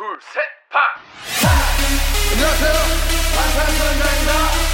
둘, 셋, 파! 안녕하세요. 방탄소년단입니다.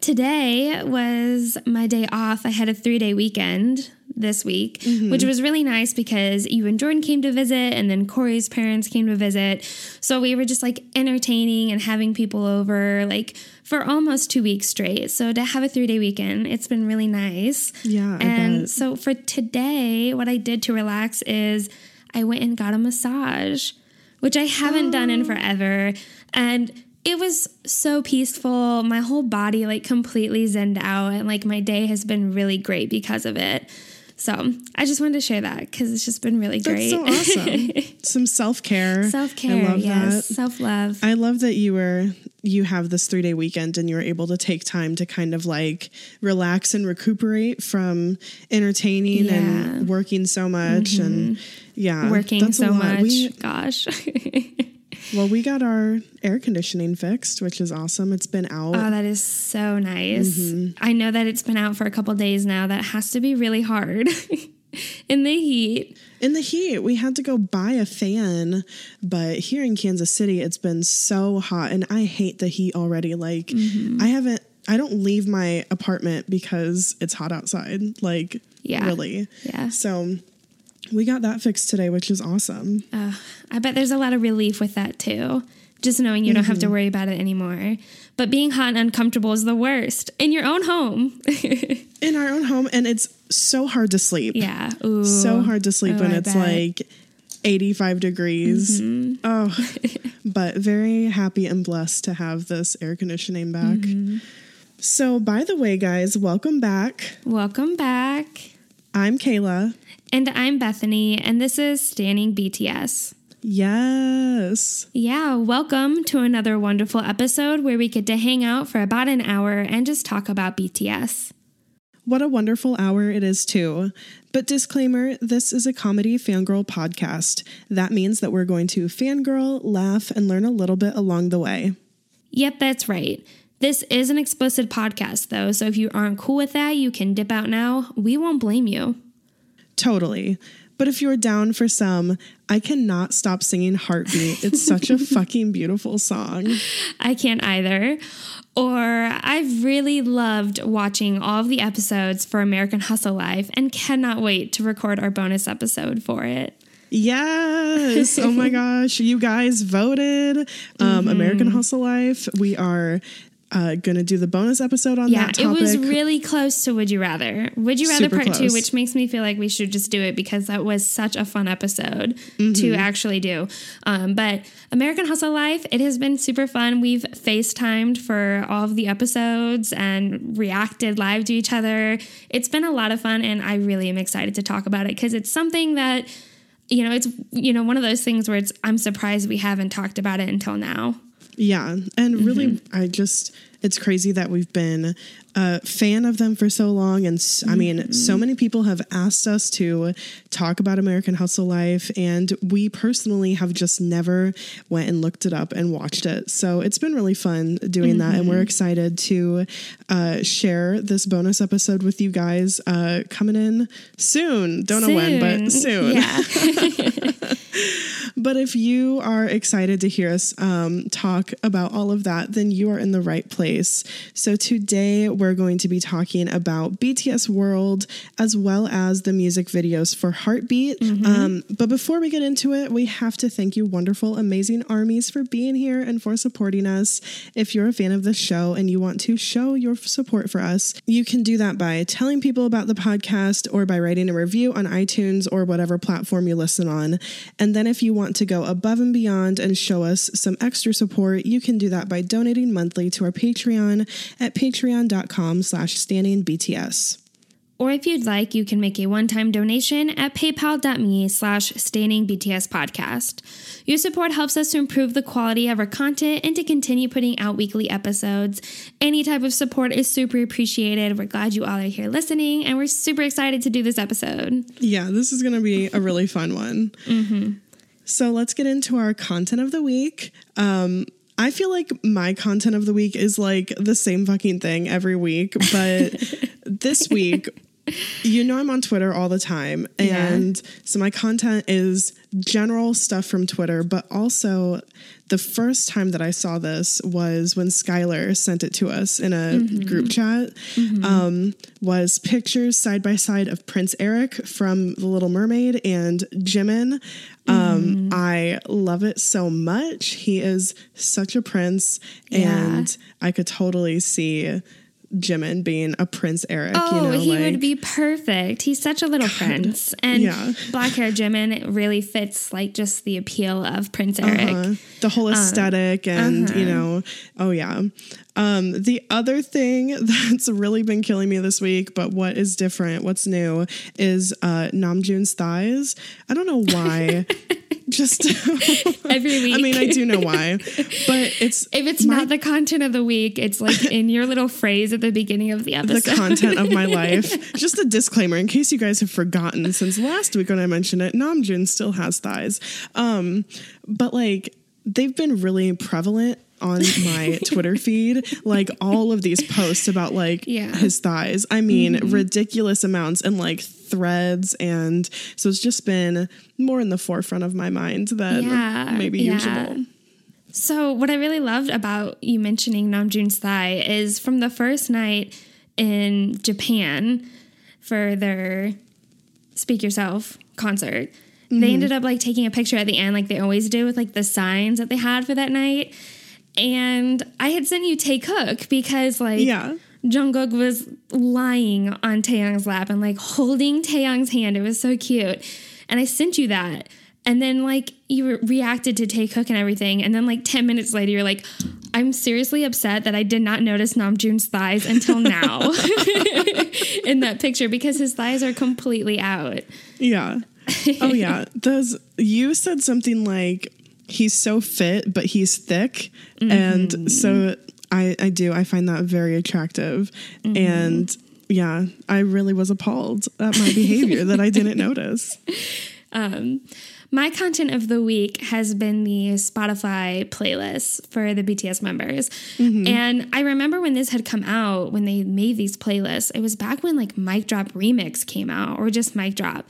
Today was my day off. I had a three day weekend this week, mm-hmm. which was really nice because you and Jordan came to visit, and then Corey's parents came to visit. So we were just like entertaining and having people over like for almost two weeks straight. So to have a three day weekend, it's been really nice. Yeah, and so for today, what I did to relax is I went and got a massage, which I haven't done in oh. forever. And it was so peaceful. My whole body like completely zenned out and like my day has been really great because of it. So I just wanted to share that because it's just been really great. That's so awesome. Some self care. Self I care, love yes. that. Self love. I love that you were you have this three day weekend and you're able to take time to kind of like relax and recuperate from entertaining Yeah. and working so much and yeah, Working so much. Mm-hmm. We, Gosh. well, we got our air conditioning fixed, which is awesome. It's been out. Oh, that is so nice. Mm-hmm. I know that it's been out for a couple days now. That has to be really hard in the heat. In the heat, we had to go buy a fan, but here in Kansas City, it's been so hot, and I hate the heat already. Like, Mm-hmm. I haven't, I don't leave my apartment because it's hot outside. Like, Yeah. really. Yeah. So, we got that fixed today, which is awesome. Uh, I bet there's a lot of relief with that too. Just knowing you don't have to Mm-hmm. worry about it anymore. But being hot and uncomfortable is the worst in your own home. In our own home, and it's so hard to sleep. yeah. Ooh. So hard to sleep Oh, when I it's bet. Mm-hmm. like 85 degrees. Oh, but very happy and blessed to have this air conditioning back. Mm-hmm. So, by the way, guys, welcome back. Welcome back. I'm Kayla. And I'm Bethany, and this is Standing BTS. Yes. Yeah, welcome to another wonderful episode where we get to hang out for about an hour and just talk about BTS. What a wonderful hour it is, too. But disclaimer this is a comedy fangirl podcast. That means that we're going to fangirl, laugh, and learn a little bit along the way. Yep, that's right. This is an explicit podcast, though, so if you aren't cool with that, you can dip out now. We won't blame you. Totally. But if you're down for some, I cannot stop singing Heartbeat. It's such a fucking beautiful song. I can't either. Or I've really loved watching all of the episodes for American Hustle Life and cannot wait to record our bonus episode for it. Yes. Oh my gosh. You guys voted. Um, American Hustle Life. We are uh, going to do the bonus episode on that. Yeah, that it was really close to Would You Rather. Would You Rather Super Part 2, which makes me feel like we should just do it because that was such a fun episode Mm-hmm. to actually do. Um, but American Hustle Life, it has been super fun. We've FaceTimed for all of the episodes and reacted live to each other. It's been a lot of fun, and I really am excited to talk about it because it's something that, you know, it's, you know, one of those things where it's, I'm surprised we haven't talked about it until now. Yeah. And really, Mm-hmm. I just, it's crazy that we've been a fan of them for so long. And I mean, so many people have asked us to talk about American Hustle Life, and we personally have just never went and looked it up and watched it. So it's been really fun doing that, and we're excited to uh, share this bonus episode with you guys uh, coming in soon. Don't know when, but soon. Yeah. But if you are excited to hear us um, talk about all of that, then you are in the right place. So today we're going to be talking about BTS World as well as the music videos for Heartbeat. Um, but before we get into it, we have to thank you, wonderful, amazing armies, for being here and for supporting us. If you're a fan of the show and you want to show your support for us, you can do that by telling people about the podcast or by writing a review on iTunes or whatever platform you listen on. And then if you want to go above and beyond and show us some extra support, you can do that by donating monthly to our Patreon at patreon.com slash standing BTS. Or if you'd like, you can make a one-time donation at paypal.me slash standing BTS podcast. Your support helps us to improve the quality of our content and to continue putting out weekly episodes. Any type of support is super appreciated. We're glad you all are here listening, and we're super excited to do this episode. Yeah, this is going to be a really fun one. Mm-hmm. So let's get into our content of the week. Um, I feel like my content of the week is like the same fucking thing every week, but this week, you know, I'm on Twitter all the time. And so my content is general stuff from Twitter, but also the first time that I saw this was when Skylar sent it to us in a group chat. Um, was pictures side by side of Prince Eric from The Little Mermaid and Jimin. Um, I love it so much. He is such a prince, and I could totally see Jimin being a Prince Eric. Oh, you know, he like, would be perfect. He's such a little prince. And Yeah. black hair Jimin really fits like just the appeal of Prince Eric. uh, the whole aesthetic and you know oh yeah um the other thing that's really been killing me this week but what is different what's new is uh namjoon's thighs i don't know why just Every week. i mean i do know why but it's If it's not the content of the week, it's like in your little phrase at the beginning of the episode. the content of my life. Just a disclaimer in case you guys have forgotten since last week when I mentioned it, Namjoon still has thighs. Um, but like they've been really prevalent on my Twitter feed, like all of these posts about like Yeah. Mm-hmm. his thighs. I mean, ridiculous amounts and like threads and so it's just been more in the forefront of my mind than Yeah, maybe yeah. usual. So, what I really loved about you mentioning Namjoon's thigh is from the first night in Japan for their Speak Yourself concert, they mm-hmm. ended up like taking a picture at the end, like they always do, with like the signs that they had for that night. And I had sent you Taekook because, like, Yeah. Jungkook was lying on Taehyung's lap and like holding Taehyung's hand. It was so cute. And I sent you that. And then like you re- reacted to Taekook and everything. And then like 10 minutes later, you're like, I'm seriously upset that I did not notice Namjoon's thighs until now in that picture because his thighs are completely out. Yeah. Oh yeah. Those you said something like he's so fit but he's thick and mm-hmm. so I I do I find that very attractive mm-hmm. and yeah, I really was appalled at my behavior that I didn't notice. Um, my content of the week has been the Spotify playlist for the BTS members. Mm-hmm. And I remember when this had come out, when they made these playlists, it was back when like Mic Drop Remix came out or just Mic Drop.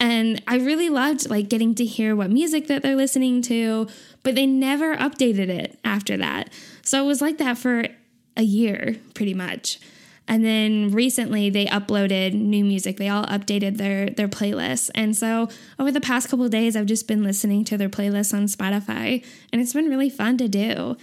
And I really loved like getting to hear what music that they're listening to, but they never updated it after that. So it was like that for a year pretty much. And then recently they uploaded new music. They all updated their their playlists. And so over the past couple of days I've just been listening to their playlists on Spotify and it's been really fun to do.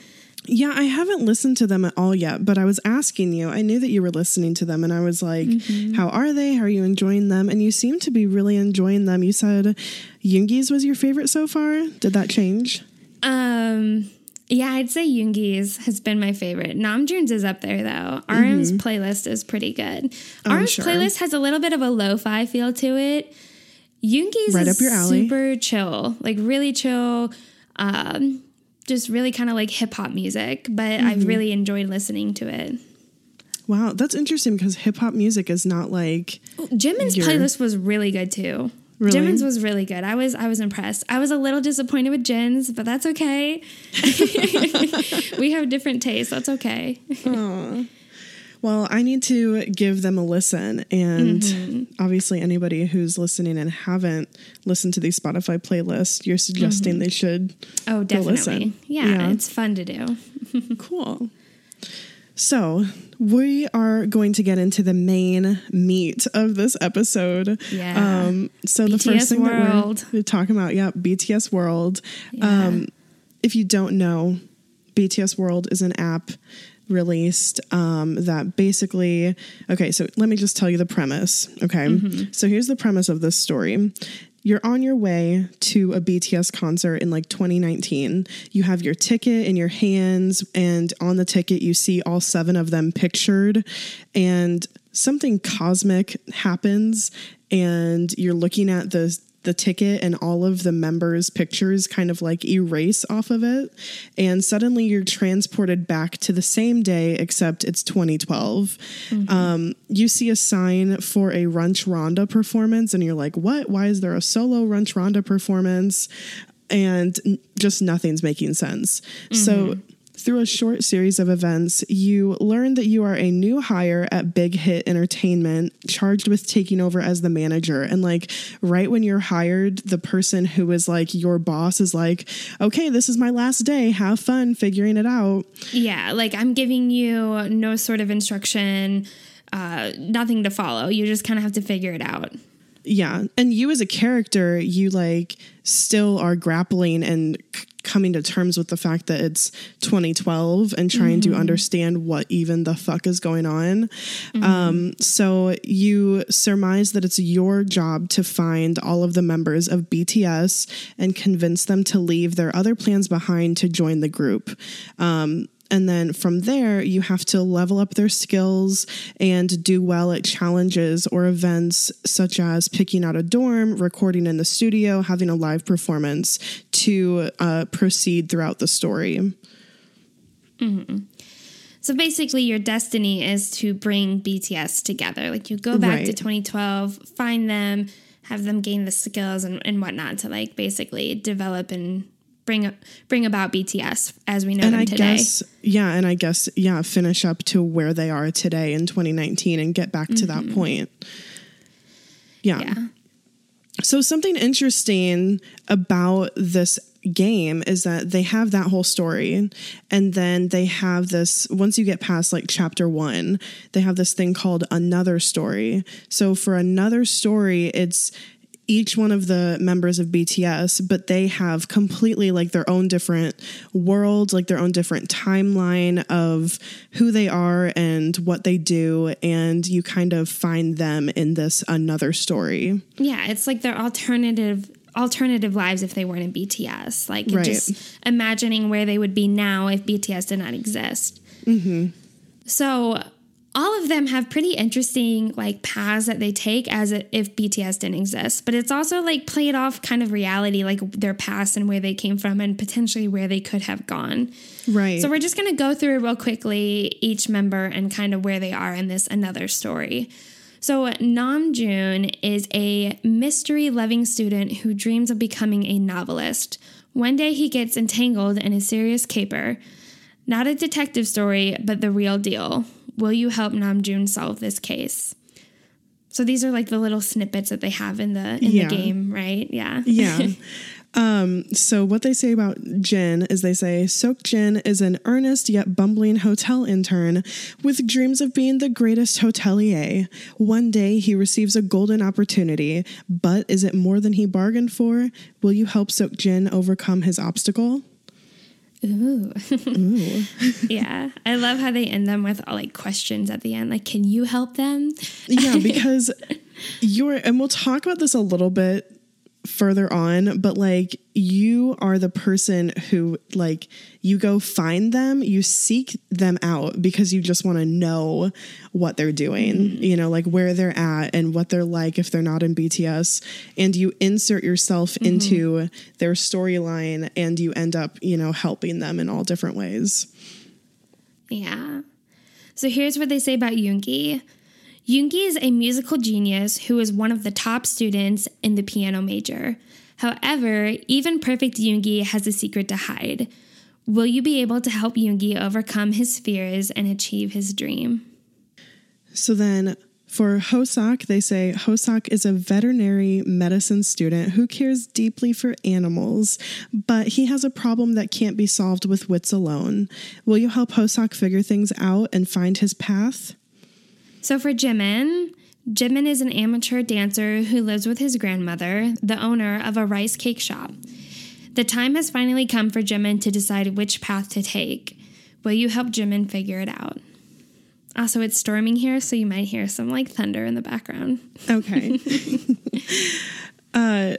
Yeah, I haven't listened to them at all yet, but I was asking you. I knew that you were listening to them and I was like, how are they? How are you enjoying them? And you seem to be really enjoying them. You said Yoongi's was your favorite so far. Did that change? Um yeah, I'd say Yoongi's has been my favorite. Namjoon's is up there though. RM's playlist is pretty good. I'm RM's sure. playlist has a little bit of a lo-fi feel to it. Yoongi's Right is up your alley. super chill, like really chill. Um, just really kind of like hip hop music, but I've mm-hmm. really enjoyed listening to it. Wow, that's interesting because hip hop music is not like Jimin's Your- playlist was really good too. Really? Jimin's was really good. I was I was impressed. I was a little disappointed with Jin's, but that's okay. we have different tastes. That's okay. Well, I need to give them a listen. And Mm-hmm. obviously, anybody who's listening and haven't listened to these Spotify playlists, you're suggesting they should. Oh, definitely. Yeah, Yeah. it's fun to do. Cool. So, we are going to get into the main meat of this episode. Yeah. Um, so, the first thing World. that we're, we're talking about, yeah, BTS World. Um, if you don't know, BTS World is an app released um, that basically okay so let me just tell you the premise okay? So here's the premise of this story. You're on your way to a BTS concert in like 2019. You have your ticket in your hands, and on the ticket, you see all seven of them pictured, and something cosmic happens, and you're looking at the the ticket and all of the members' pictures kind of like erase off of it. And suddenly you're transported back to the same day, except it's 2012. Um, you see a sign for a Runch Randa performance, and you're like, what? Why is there a solo Runch Randa performance? And just nothing's making sense. So, through a short series of events, you learn that you are a new hire at Big Hit Entertainment, charged with taking over as the manager. And like right when you're hired, the person who is like your boss is like, okay, this is my last day. Have fun figuring it out. Yeah, like I'm giving you no sort of instruction, uh, nothing to follow. You just kind of have to figure it out. Yeah. And you as a character, you like still are grappling and c- coming to terms with the fact that it's 2012 and trying to understand what even the fuck is going on. Um, so you surmise that it's your job to find all of the members of BTS and convince them to leave their other plans behind to join the group. Um, and then from there, you have to level up their skills and do well at challenges or events such as picking out a dorm, recording in the studio, having a live performance to uh, proceed throughout the story. So basically, your destiny is to bring BTS together. Like you go back to 2012, find them, have them gain the skills and, and whatnot to like basically develop and bring bring about BTS as we know And them I today. guess, yeah, and I guess, yeah, finish up to where they are today in 2019 and get back to that mm-hmm. point. Yeah. yeah. So, something interesting about this game is that they have that whole story, and then they have this once you get past like chapter one, they have this thing called another story. So, for another story, it's each one of the members of BTS, but they have completely like their own different worlds, like their own different timeline of who they are and what they do. And you kind of find them in this another story. Yeah, it's like their alternative alternative lives if they weren't in BTS. Like Right. just imagining where they would be now if BTS did not exist. Mm-hmm. So all of them have pretty interesting like paths that they take as if BTS didn't exist, but it's also like played off kind of reality, like their past and where they came from, and potentially where they could have gone. Right. So we're just gonna go through real quickly each member and kind of where they are in this another story. So Namjoon is a mystery loving student who dreams of becoming a novelist. One day he gets entangled in a serious caper. Not a detective story, but the real deal. Will you help Namjoon solve this case? So these are like the little snippets that they have in the in Yeah. the game, right? Yeah. Yeah. um, so what they say about Jin is they say Seokjin is an earnest yet bumbling hotel intern with dreams of being the greatest hotelier. One day he receives a golden opportunity, but is it more than he bargained for? Will you help Seokjin overcome his obstacle? Ooh. yeah. I love how they end them with all like questions at the end. Like, can you help them? Yeah, because you're, and we'll talk about this a little bit further on, but like you are the person who like you go find them, you seek them out because you just want to know what they're doing, mm-hmm. you know, like where they're at and what they're like if they're not in BTS and you insert yourself mm-hmm. into their storyline and you end up, you know, helping them in all different ways. Yeah. So here's what they say about Yoongi. Yoongi is a musical genius who is one of the top students in the piano major. However, even perfect Yoongi has a secret to hide. Will you be able to help Yoongi overcome his fears and achieve his dream? So then for Hoseok, they say Hoseok is a veterinary medicine student who cares deeply for animals, but he has a problem that can't be solved with wits alone. Will you help Hoseok figure things out and find his path? So for Jimin, Jimin is an amateur dancer who lives with his grandmother, the owner of a rice cake shop. The time has finally come for Jimin to decide which path to take. Will you help Jimin figure it out? Also, it's storming here, so you might hear some like thunder in the background. Okay. uh,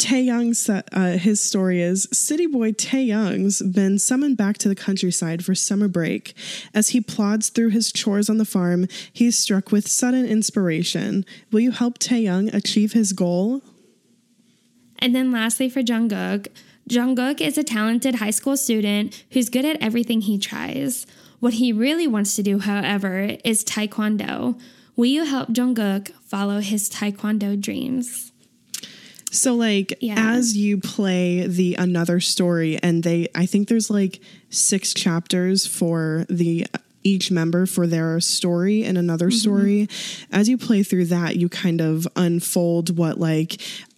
Taehyung's uh, his story is City Boy Taehyung's been summoned back to the countryside for summer break. As he plods through his chores on the farm, he's struck with sudden inspiration. Will you help Taehyung achieve his goal? And then lastly, for Jungkook, Jungkook is a talented high school student who's good at everything he tries. What he really wants to do, however, is Taekwondo. Will you help Jungkook follow his Taekwondo dreams? So like Yeah. as you play the another story and they I think there's like 6 chapters for the each member for their story and another mm-hmm. story as you play through that you kind of unfold what like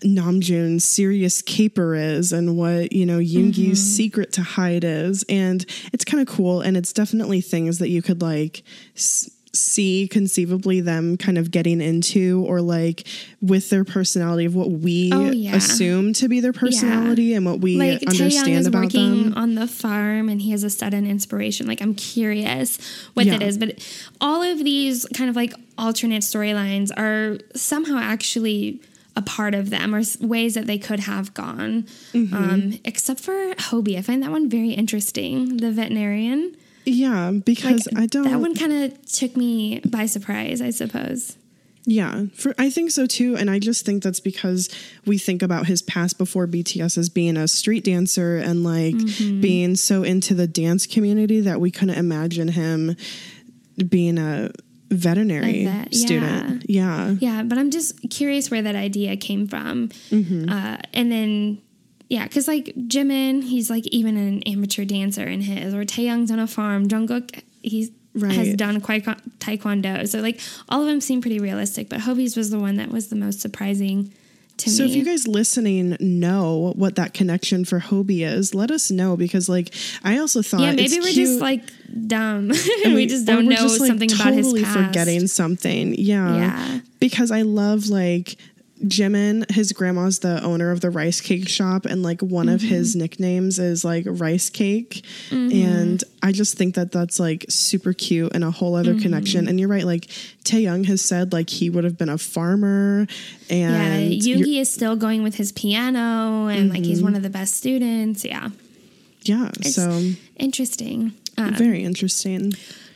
Namjoon's serious caper is and what you know Yoongi's mm-hmm. secret to hide is. And it's kind of cool and it's definitely things that you could like s- see conceivably them kind of getting into or like with their personality of what we Oh, yeah. assume to be their personality and what we like understand is about working them. on the farm and he has a sudden inspiration. Like I'm curious what Yeah. that is, but all of these kind of like alternate storylines are somehow actually a part of them or ways that they could have gone. Mm-hmm. Um, except for Hobie, I find that one very interesting. The veterinarian, Yeah, because I don't That one kind of took me by surprise, I suppose. Yeah, for I think so too, and I just think that's because we think about his past before BTS as being a street dancer and like Mm-hmm. being so into the dance community that we couldn't imagine him being a veterinary student. Yeah. Yeah, but I'm just curious where that idea came from. Mm-hmm. Uh, and then, yeah, because like Jimin, he's like even an amateur dancer in his, or Taehyung's on a farm. Jungkook, he has Right. done kwai- taekwondo. So like all of them seem pretty realistic, but Hobie's was the one that was the most surprising to So me. So if you guys listening know what that connection for Hobie is, let us know because like I also thought yeah, maybe it's we're cute. just like dumb. and we, just don't know just, like, something about his past. forgetting something. Yeah. Yeah. Because I love like Jimin, his grandma's the owner of the rice cake shop, and like one of Mm-hmm. his nicknames is like rice cake. And I just think that that's like super cute and a whole other Mm-hmm. connection. And you're right, like Taehyung has said, like he would have been a farmer. And you're- Yoongi is still going with his piano, and like Mm-hmm. he's one of the best students. Yeah, yeah, it's so interesting. Uh, very interesting.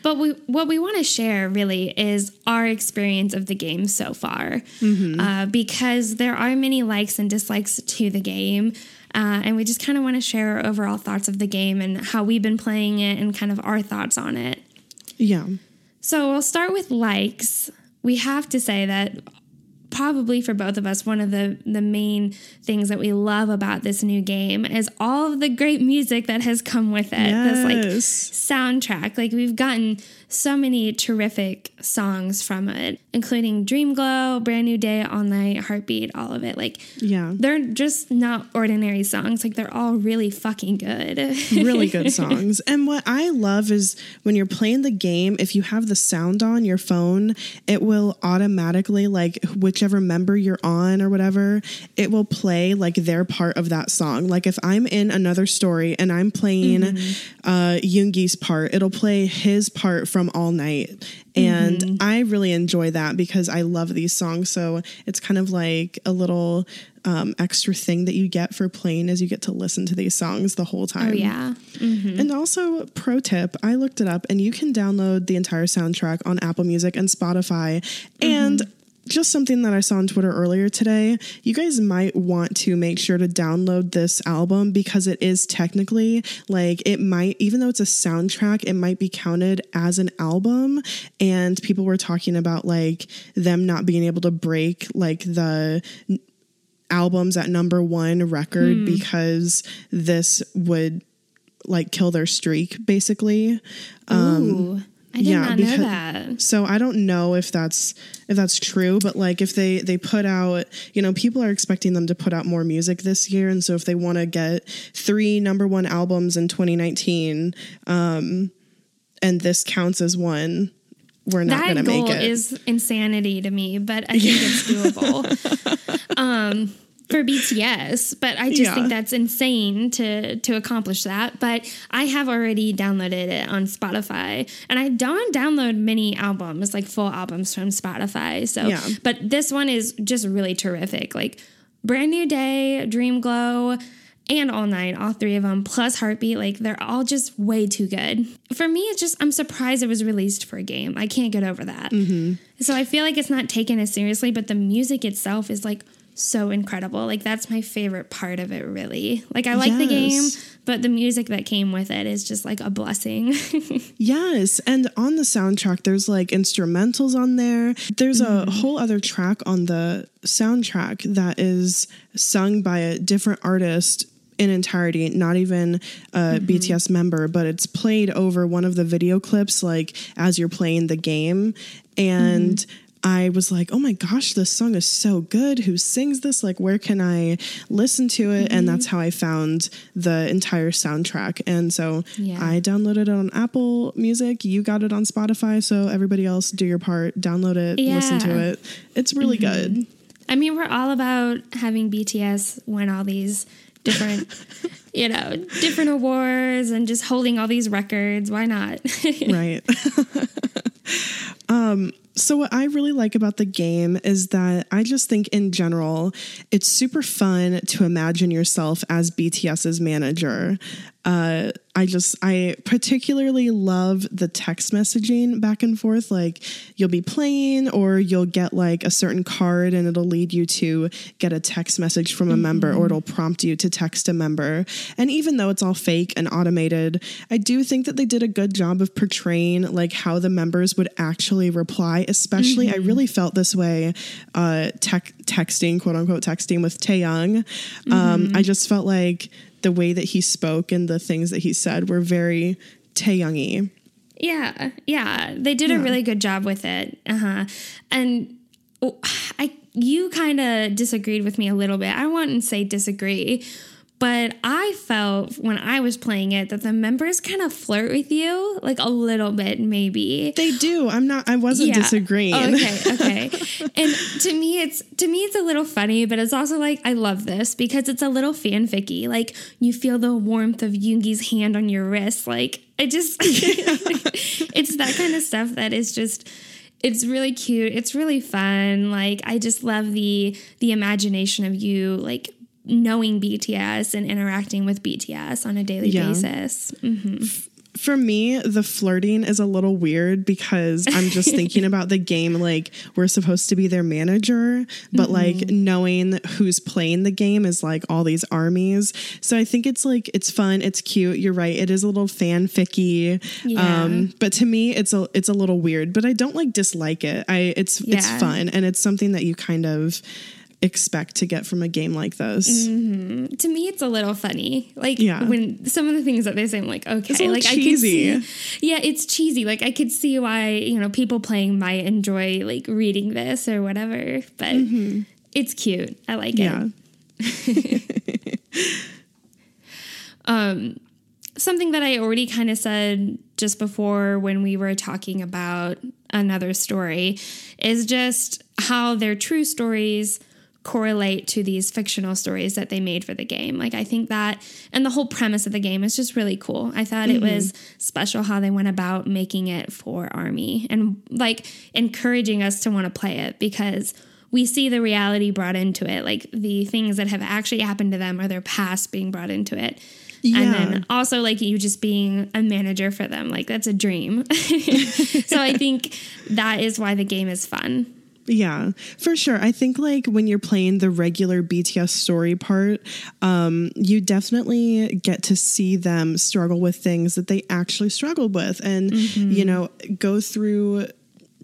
But we, what we want to share really is our experience of the game so far, Mm-hmm. uh, because there are many likes and dislikes to the game. Uh, and we just kind of want to share our overall thoughts of the game and how we've been playing it and kind of our thoughts on it. Yeah. So we'll start with likes. We have to say that probably for both of us, one of the, the main things that we love about this new game is all of the great music that has come with it. This like soundtrack. Like we've gotten so many terrific songs from it, including Dream Glow, Brand New Day, All Night, Heartbeat, all of it. Like Yeah. they're just not ordinary songs. Like they're all really fucking good. really good songs. And what I love is when you're playing the game, if you have the sound on your phone, it will automatically, like whichever member you're on or whatever, it will play like their part of that song. Like if I'm in another story and I'm playing uh Yoongi's part, it'll play his part from All Night. And mm-hmm. I really enjoy that because I love these songs. So it's kind of like a little um, extra thing that you get for playing as you get to listen to these songs the whole oh, time. Oh yeah. Mm-hmm. And also, pro tip, I looked it up and you can download the entire soundtrack on Apple Music and Spotify. And mm-hmm. Just something that I saw on Twitter earlier today, you guys might want to make sure to download this album because it is technically like it might, even though it's a soundtrack, it might be counted as an album. And people were talking about like them not being able to break like the albums at number one record hmm. because this would like kill their streak basically. Um, Ooh, I did not know that. so i don't know if that's if that's true but like if they they put out you know people are expecting them to put out more music this year and so if they want to get three number one albums in 2019 um and this counts as one we're not that gonna make it. That goal is insanity to me, but I think it's doable. um, for BTS, but I just Yeah. think that's insane to to accomplish that. But I have already downloaded it on Spotify, and I don't download many albums, like full albums from Spotify. So, Yeah. but this one is just really terrific. Like Brand New Day, Dream Glow. And all night, all three of them, plus Heartbeat, like they're all just way too good. For me, it's just, I'm surprised it was released for a game. I can't get over that. Mm-hmm. So I feel like it's not taken as seriously, but the music itself is like so incredible. Like that's my favorite part of it, really. Like I like the game, but the music that came with it is just like a blessing. Yes, and on the soundtrack, there's like instrumentals on there. There's a mm-hmm. whole other track on the soundtrack that is sung by a different artist in entirety, not even a mm-hmm. BTS member, but it's played over one of the video clips, like as you're playing the game. And mm-hmm. I was like, oh my gosh, this song is so good. Who sings this? Like, where can I listen to it? And that's how I found the entire soundtrack. And so Yeah. I downloaded it on Apple Music. You got it on Spotify. So everybody else do your part, download it, listen to it. It's really good. I mean, we're all about having BTS win all these different, you know, different awards and just holding all these records. Why not? right. um, so what I really like about the game is that I just think in general it's super fun to imagine yourself as BTS's manager. Uh, I just I particularly love the text messaging back and forth. Like you'll be playing, or you'll get like a certain card, and it'll lead you to get a text message from a member, or it'll prompt you to text a member. And even though it's all fake and automated, I do think that they did a good job of portraying like how the members would actually reply. Especially, I really felt this way uh, tech texting, quote unquote, texting with Taehyung. Um, I just felt like the way that he spoke and the things that he said were very Taehyung-y. Yeah, yeah, they did a really good job with it. Uh huh. And oh, I, you kind of disagreed with me a little bit. I wouldn't say disagree, but I felt when I was playing it that the members kind of flirt with you, like a little bit, maybe. They do. I'm not. I wasn't Yeah. disagreeing. Oh, okay, okay. and to me, it's to me, it's a little funny, but it's also like I love this because it's a little fanficky. Like you feel the warmth of Yoongi's hand on your wrist. Like I just, it's that kind of stuff that is just. It's really cute. It's really fun. Like I just love the the imagination of you like knowing BTS and interacting with BTS on a daily Yeah. basis. For me, the flirting is a little weird because I'm just thinking about the game like we're supposed to be their manager, but like knowing who's playing the game is like all these armies. So I think it's like it's fun, it's cute. You're right. It is a little fanficky. Yeah. Um, but to me it's a it's a little weird, but I don't like dislike it. I it's it's fun and it's something that you kind of expect to get from a game like this. to me it's a little funny like Yeah. when some of the things that they say i'm like okay like cheesy. i could see yeah it's cheesy like i could see why you know people playing might enjoy like reading this or whatever but it's cute i like Yeah. it um something that i already kind of said just before when we were talking about another story is just how their true stories correlate to these fictional stories that they made for the game. Like I think that and the whole premise of the game is just really cool. I thought it was mm-hmm. special how they went about making it for Army and like encouraging us to want to play it because we see the reality brought into it, like the things that have actually happened to them or their past being brought into it. Yeah. And then also like you just being a manager for them. Like that's a dream. so I think that is why the game is fun. Yeah, for sure. I think like when you're playing the regular BTS story part, um, you definitely get to see them struggle with things that they actually struggled with and, you know, go through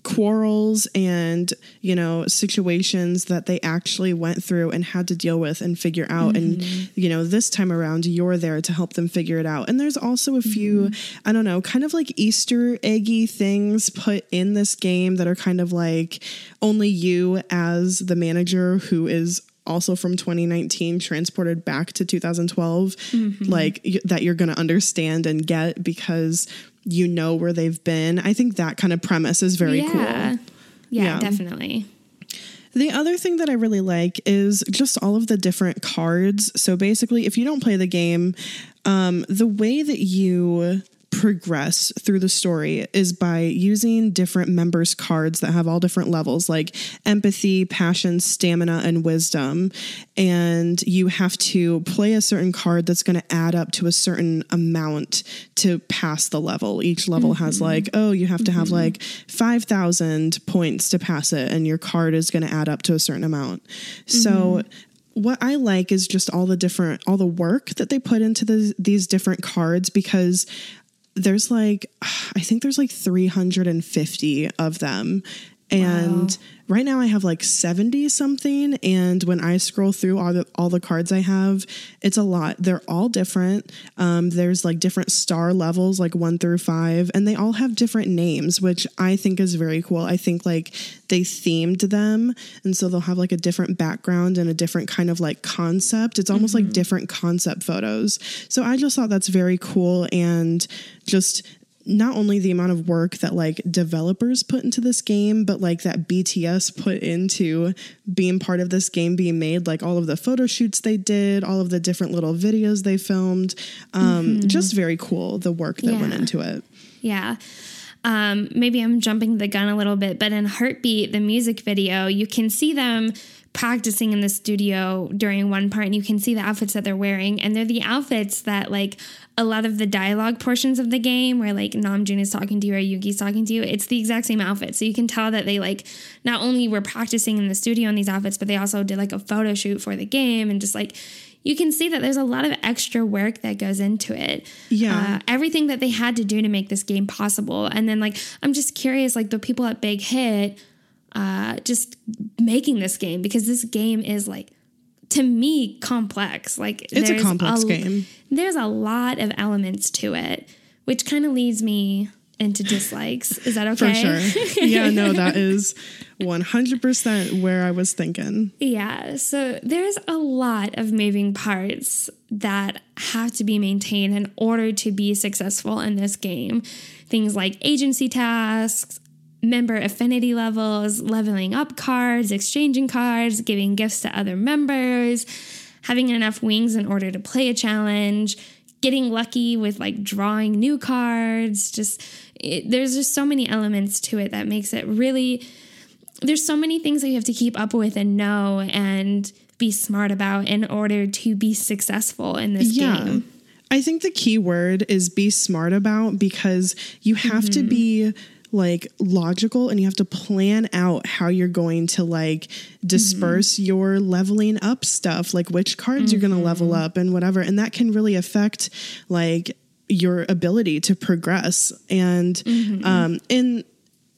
quarrels and you know situations that they actually went through and had to deal with and figure out. And mm-hmm. you know this time around you're there to help them figure it out. And there's also a few mm-hmm. i don't know kind of like easter eggy things put in this game that are kind of like only you as the manager who is also from 2019 transported back to 2012 mm-hmm. like y- that you're going to understand and get because you know where they've been i think that kind of premise is very yeah. cool yeah. Yeah. definitely. the other thing that I really like is just all of the different cards. So basically, if you don't play the game, um, the way that you progress through the story is by using different members' cards that have all different levels like empathy, passion, stamina, and wisdom. And you have to play a certain card that's going to add up to a certain amount to pass the level. Each level has mm-hmm. like, oh, you have to have mm-hmm. like 5,000 points to pass it, and your card is going to add up to a certain amount. So, mm-hmm. what I like is just all the different, all the work that they put into the, these different cards because there's like, I think there's like 350 of them. And right now I have like 70 something. And when I scroll through all the, all the cards I have, it's a lot. They're all different. Um, there's like different star levels, like one through five, and they all have different names, which I think is very cool. I think like they themed them. And so they'll have like a different background and a different kind of like concept. It's almost like different concept photos. So I just thought that's very cool. And just not only the amount of work that like developers put into this game, but like that BTS put into being part of this game being made, like all of the photo shoots they did, all of the different little videos they filmed. Um, Just very cool, the work that went into it. Yeah. Um, maybe I'm jumping the gun a little bit, but in Heartbeat, the music video, you can see them practicing in the studio during one part, and you can see the outfits that they're wearing. And they're the outfits that, like, a lot of the dialogue portions of the game where, like, Namjoon is talking to you or Yoongi's talking to you, it's the exact same outfit. So you can tell that they, like, not only were practicing in the studio in these outfits, but they also did, like, a photo shoot for the game and just, like, you can see that there's a lot of extra work that goes into it. Yeah. Uh, everything that they had to do to make this game possible. And then, like, I'm just curious, like, the people at Big Hit uh, just making this game because this game is, like, to me, complex. Like, It's a complex game. There's a lot of elements to it, which kind of leads me into dislikes. Is that okay? For sure. yeah, no, that is 100% where I was thinking. Yeah, so there's a lot of moving parts that have to be maintained in order to be successful in this game. Things like agency tasks, member affinity levels, leveling up cards, exchanging cards, giving gifts to other members, having enough wings in order to play a challenge, getting lucky with like drawing new cards. Just it, there's just so many elements to it that makes it really there's so many things that you have to keep up with and know and be smart about in order to be successful in this game. I think the key word is be smart about because you have to mm-hmm. be like logical and you have to plan out how you're going to like disperse your leveling up stuff, like which cards you're going to level up and whatever. And that can really affect like your ability to progress. And um, in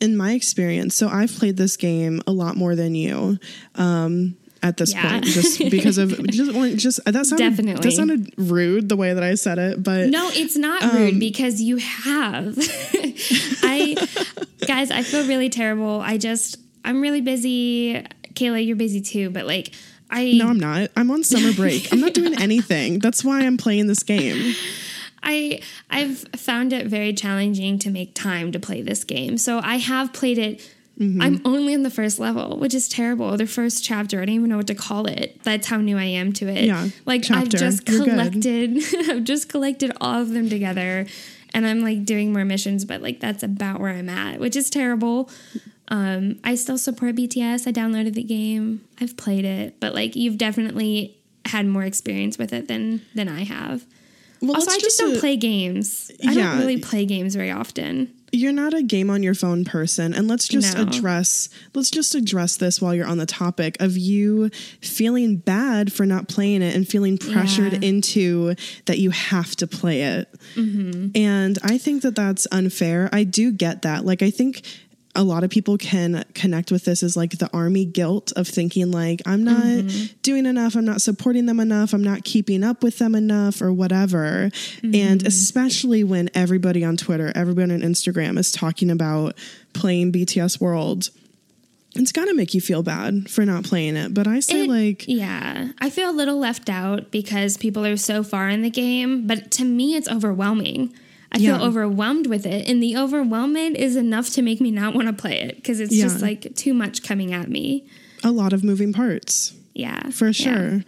in my experience, so I've played this game a lot more than you. Um, at this Yeah. point, just because of just just that sounded Definitely. that sounded rude the way that I said it, but No, it's not Um, rude because you have. I guys, I feel really terrible. I just I'm really busy. Kayla, you're busy too, but like I no, I'm not. I'm on summer break. I'm not doing anything. That's why I'm playing this game. I I've found it very challenging to make time to play this game. So I have played it I'm only on the first level, which is terrible. The first chapter, I don't even know what to call it. That's how new I am to it. Yeah, Like I've just You're collected I've just collected all of them together and I'm like doing more missions, but like that's about where I'm at, which is terrible. Um, I still support BTS. I downloaded the game. I've played it, but like you've definitely had more experience with it than than I have. Well, also, I just uh, don't play games. I yeah. don't really play games very often. You're not a game on your phone person, and let's just No. address let's just address this while you're on the topic of you feeling bad for not playing it and feeling pressured Yeah. into that you have to play it. Mm-hmm. And I think that that's unfair. I do get that. Like I think a lot of people can connect with this as like the army guilt of thinking like I'm not Mm-hmm. doing enough, I'm not supporting them enough, I'm not keeping up with them enough or whatever. Mm-hmm. And especially when everybody on Twitter, everybody on Instagram is talking about playing BTS World. It's got to make you feel bad for not playing it. But I say It- like Yeah, I feel a little left out because people are so far in the game, but to me, it's overwhelming. I Yeah. feel overwhelmed with it, and the overwhelmment is enough to make me not want to play it because it's just like too much coming at me. a lot of moving parts. Yeah, for yeah. sure.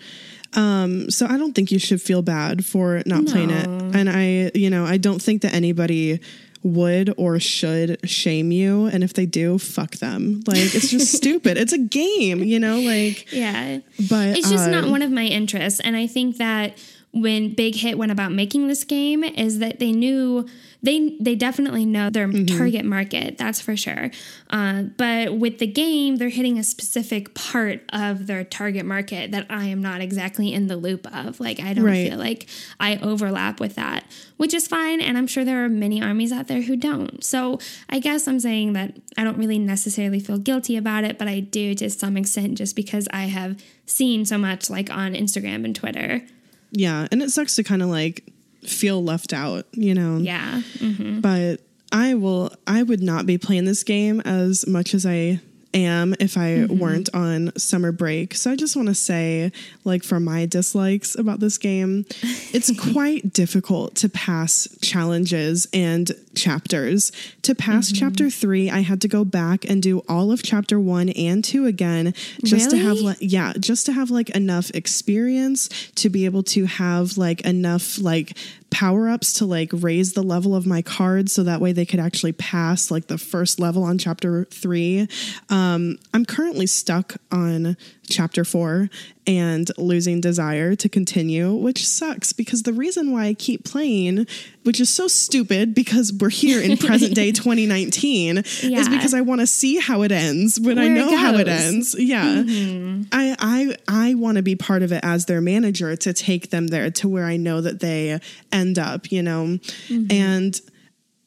Um, so I don't think you should feel bad for not playing it. And I, you know, I don't think that anybody would or should shame you. And if they do, fuck them. Like it's just stupid. It's a game, you know, like Yeah. but It's just not one of my interests. And I think that when Big Hit went about making this game is that they knew they they definitely know their Mm-hmm. target market, that's for sure. Uh, but with the game, they're hitting a specific part of their target market that I am not exactly in the loop of. Like I don't Right. feel like I overlap with that, which is fine. And I'm sure there are many armies out there who don't. So I guess I'm saying that I don't really necessarily feel guilty about it, but I do to some extent just because I have seen so much like on Instagram and Twitter. Yeah, and it sucks to kind of like feel left out, you know. Yeah. Mm-hmm. but I will I would not be playing this game as much as I am if I Mm-hmm. weren't on summer break. So I just want to say like for my dislikes about this game, it's quite difficult to pass challenges and chapters. To pass Mm-hmm. chapter 3, I had to go back and do all of chapter 1 and 2 again just to have like yeah, just to have like enough experience to be able to have like enough like power ups to like raise the level of my cards so that way they could actually pass like the first level on chapter three. Um, I'm currently stuck on chapter four and losing desire to continue, which sucks because the reason why I keep playing, which is so stupid because we're here in present day 2019, is because I want to see how it ends when I Where it know how it ends. Yeah. Mm-hmm. I I I want to be part of it as their manager to take them there to where I know that they end up, you know. Mm-hmm. And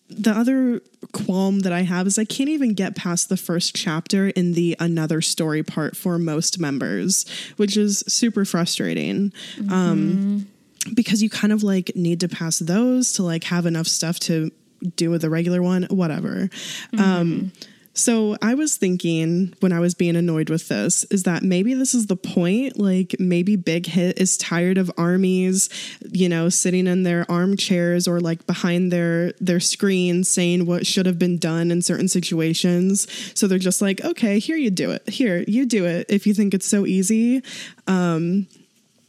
the other qualm that I have is I can't even get past the first chapter in the another story part for most members, which is super frustrating. Um because you kind of like need to pass those to like have enough stuff to do with the regular one, whatever. Um so I was thinking when I was being annoyed with this is that maybe this is the point. Like maybe Big Hit is tired of armies, you know, sitting in their armchairs or like behind their their screens saying what should have been done in certain situations. So they're just like, okay, here you do it. Here you do it if you think it's so easy. Um,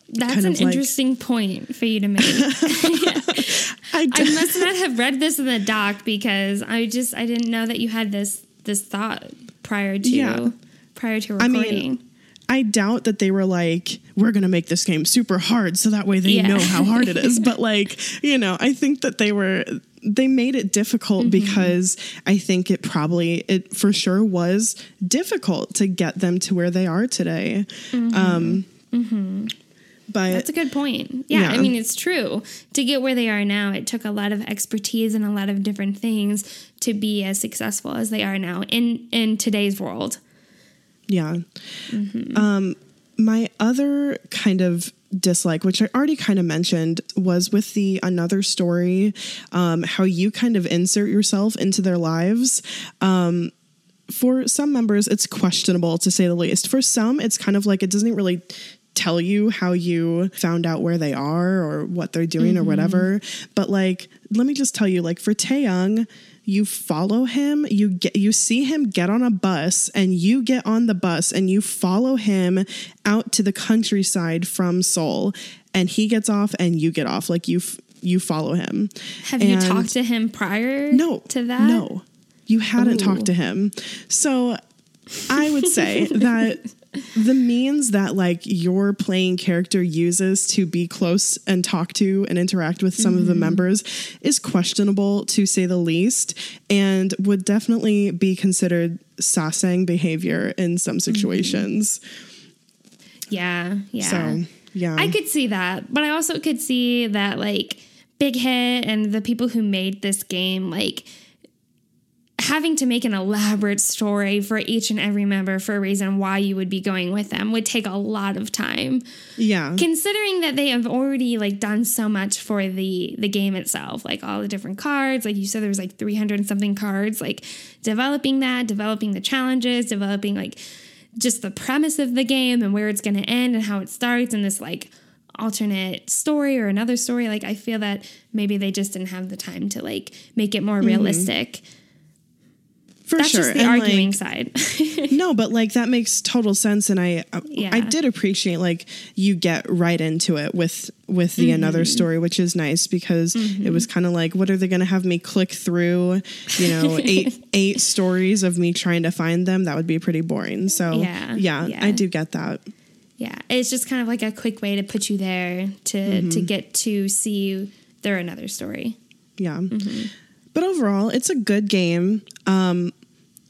That's Kind an like- interesting point for you to make. I, I must not have read this in the doc because I just I didn't know that you had this this thought prior to Yeah. prior to I recording. mean, I doubt that they were like, we're going to make this game super hard so that way they Yeah. know how hard it is. But, like, you know, I think that they were, they made it difficult Mm-hmm. because I think it probably, it for sure was difficult to get them to where they are today. Um, But Mm-hmm. That's a good point. Yeah, I mean it's true. To get where they are now, it took a lot of expertise and a lot of different things to be as successful as they are now in in today's world. Yeah. Mm-hmm. Um, my other kind of dislike, which I already kind of mentioned, was with the another story, um, how you kind of insert yourself into their lives. Um, for some members, it's questionable to say the least. For some, it's kind of like it doesn't really tell you how you found out where they are or what they're doing or whatever. But like, let me just tell you, like for Taehyung, you follow him, you get you see him get on a bus and you get on the bus and you follow him out to the countryside from Seoul and he gets off and you get off like you f- you follow him. Have you talked to him prior no, to that? No, you hadn't Ooh. talked to him. So I would say that the means that like your playing character uses to be close and talk to and interact with some of the mm-hmm. members is questionable to say the least and would definitely be considered sasaeng behavior in some mm-hmm. situations. Yeah, yeah. So, yeah. I could see that, but I also could see that like Big Hit and the people who made this game like having to make an elaborate story for each and every member for a reason why you would be going with them would take a lot of time. Yeah. considering that they have already like done so much for the the game itself like all the different cards like you said there was like 300 and something cards like developing that developing the challenges developing like just the premise of the game and where it's going to end and how it starts and this like alternate story or another story like i feel that maybe they just didn't have the time to like make it more mm-hmm. realistic For that's sure. just the And, like, arguing side no but like that makes total sense and i I- Yeah. i did appreciate like you get right into it with with the Mm-hmm. another story which is nice because it was kind of like what are they going to have me click through you know eight eight stories of me trying to find them that would be pretty boring so Yeah, yeah, yeah. i do get that Yeah, it's just kind of like a quick way to put you there to Mm-hmm. to get to see their another story. yeah Mm-hmm. but overall it's a good game um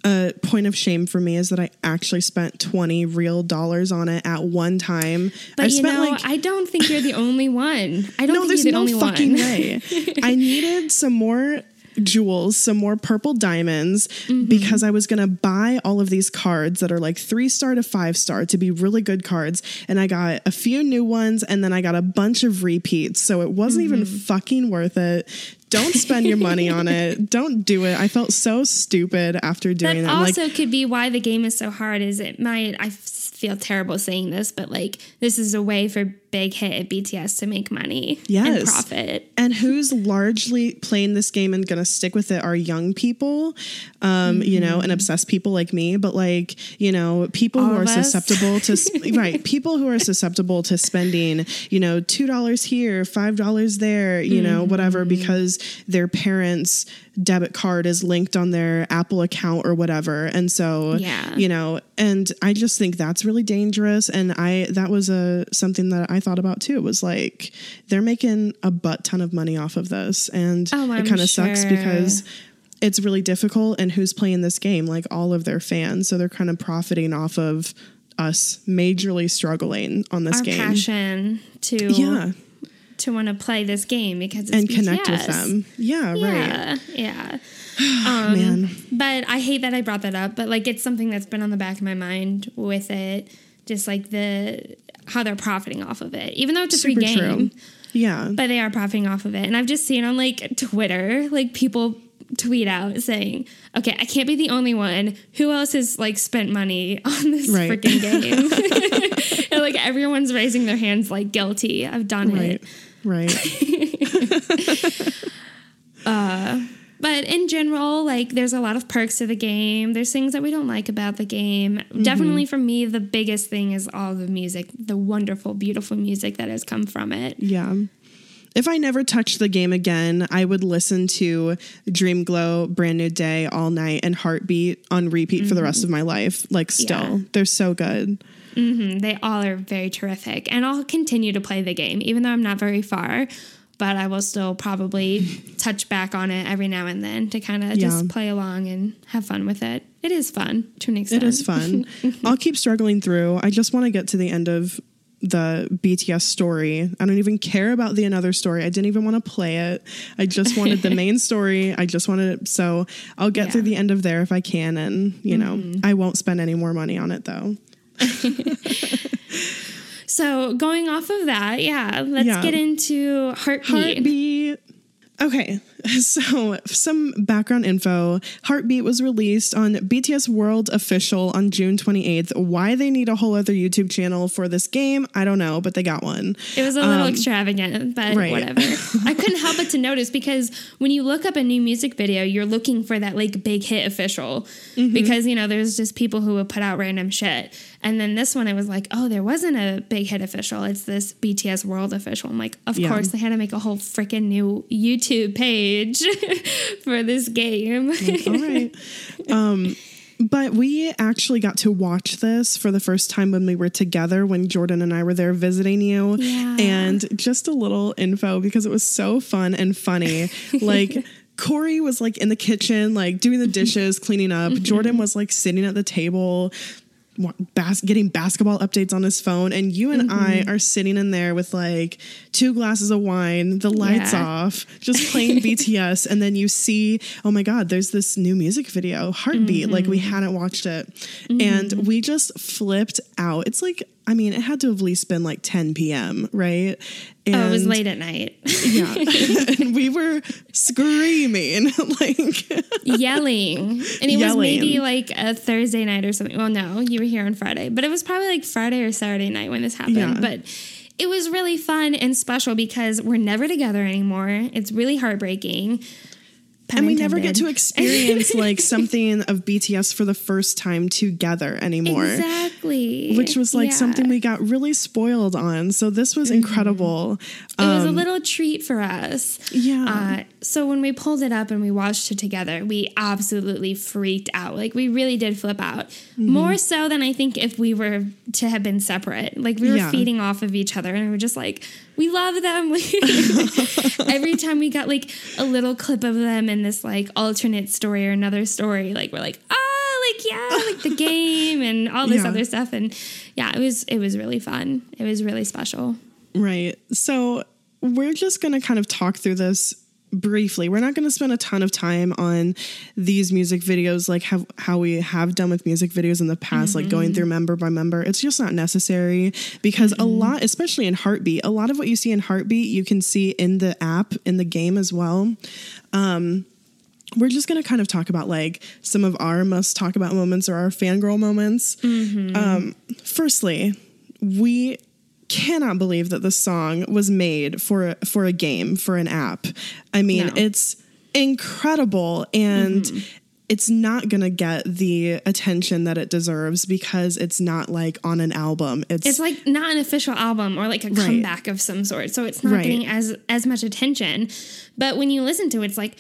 a point of shame for me is that I actually spent 20 real dollars on it at one time. But I you know, like I don't think you're the only one. I don't no, think there's you're the no only fucking one. way. I needed some more jewels, some more purple diamonds Mm-hmm. because I was going to buy all of these cards that are like 3 star to 5 star to be really good cards and I got a few new ones and then I got a bunch of repeats. So it wasn't even Mm-hmm. fucking worth it. Don't spend your money on it. Don't do it. I felt so stupid after doing That that. I'm like, also could be why the game is so hard. Is it might I feel terrible saying this, but like this is a way for Big Hit at BTS to make money and Yes. profit. and who's largely playing this game and gonna stick with it are young people um you know and obsessed people like me but like you know people All who are us. susceptible to right people who are susceptible to spending you know two dollars here five dollars there you know whatever because their parents debit card is linked on their apple account or whatever and so Yeah. you know and i just think that's really dangerous and i that was a something that i thought about too It was like they're making a butt ton of money off of this. And Oh, it kind of sucks because it's really difficult and who's playing this game like all of their fans. So they're kind of profiting off of us majorly struggling on this Our game. passion to yeah. to want to play this game because it's and connect with them. Yeah, right. Yeah, yeah. Um, man. But I hate that I brought that up. But like, it's something that's been on the back of my mind with it. Just like the how they're profiting off of it, even though it's a free game. true yeah But they are profiting off of it, and I've just seen on like Twitter, like people tweet out saying, "Okay, I can't be the only one. Who else has like spent money on this Right. freaking game?" and like everyone's raising their hands, like guilty. I've done it. right right uh, But in general, like there's a lot of perks to the game. There's things that we don't like about the game. Mm-hmm. Definitely for me, the biggest thing is all the music, the wonderful, beautiful music that has come from it. Yeah. If I never touched the game again, I would listen to Dream Glow, Brand New Day all night and Heartbeat on repeat for the rest of my life. Like, still, Mm-hmm. Yeah. they're so good. They all are very terrific. And I'll continue to play the game, even though I'm not very far. But I will still probably touch back on it every now and then to kind of Yeah. just play along and have fun with it. It is fun to an extent. It is fun. I'll keep struggling through. I just want to get to the end of the BTS story. I don't even care about the another story. I didn't even want to play it. I just wanted the main story. I just wanted it. so I'll get Yeah. through the end of there if I can and, you know, mm-hmm. I won't spend any more money on it though. So going off of that, yeah, let's Yeah. get into Heartbeat. Heartbeat. Okay. So, some background info. Heartbeat was released on BTS World Official on June 28th. Why they need a whole other YouTube channel for this game, I don't know, but they got one. It was a little extravagant, but Um, right. whatever. I couldn't help but to notice because when you look up a new music video, you're looking for that like big hit official Mm-hmm. because you know there's just people who will put out random shit. And then this one, I was like, oh, there wasn't a big hit official. It's this BTS World official. I'm like, of Yeah. course they had to make a whole freaking new YouTube page for this game. All right. Um, but we actually got to watch this for the first time when we were together when Jordan and I were there visiting you. Yeah. And just a little info because it was so fun and funny. like Corey was like in the kitchen, like doing the dishes, cleaning up. Jordan was like sitting at the table. Bas- getting basketball updates on his phone, and you and I mm-hmm. are sitting in there with like two glasses of wine, the lights Yeah. off, just playing BTS, and then you see, oh my God, there's this new music video, Heartbeat. Like we mm-hmm. hadn't watched it, and mm-hmm. we just flipped out. It's like, I mean, it had to have at least been like 10 p.m., right? And oh, it was late at night. Yeah, and we were screaming like. yelling. And it was maybe like a Thursday night or something. Well, no, you were here on Friday, but it was probably like Friday or Saturday night when this happened. Yeah. But it was really fun and special because we're never together anymore. It's really heartbreaking. And we never get to experience like something of BTS for the first time together anymore. Exactly. Which was like Yeah. something we got really spoiled on. So this was incredible. It was a Um, little treat for us. Yeah. Uh, so when we pulled it up and we watched it together, we absolutely freaked out. Like we really did flip out. Mm-hmm. More so than I think if we were to have been separate. Like we were Yeah. feeding off of each other and we were just like, we love them. Every time we got like a little clip of them this like alternate story or another story, like we're like, oh, like yeah, like the game and all this Yeah. other stuff. And yeah, it was it was really fun. It was really special. Right. So we're just going to kind of talk through this briefly. We're not going to spend a ton of time on these music videos like how, how we have done with music videos in the past, like going through member by member. It's just not necessary because a lot, especially in Heartbeat, a lot of what you see in Heartbeat, you can see in the app, in the game as well. Um, we're just going to kind of talk about like some of our must talk about moments or our fangirl moments. Um, firstly, we cannot believe that the song was made for for a game for an app. I mean, No. it's incredible and it's not going to get the attention that it deserves because it's not like on an album. It's, it's like not an official album or like a comeback of some sort so it's not Right. getting as as much attention but when you listen to it it's like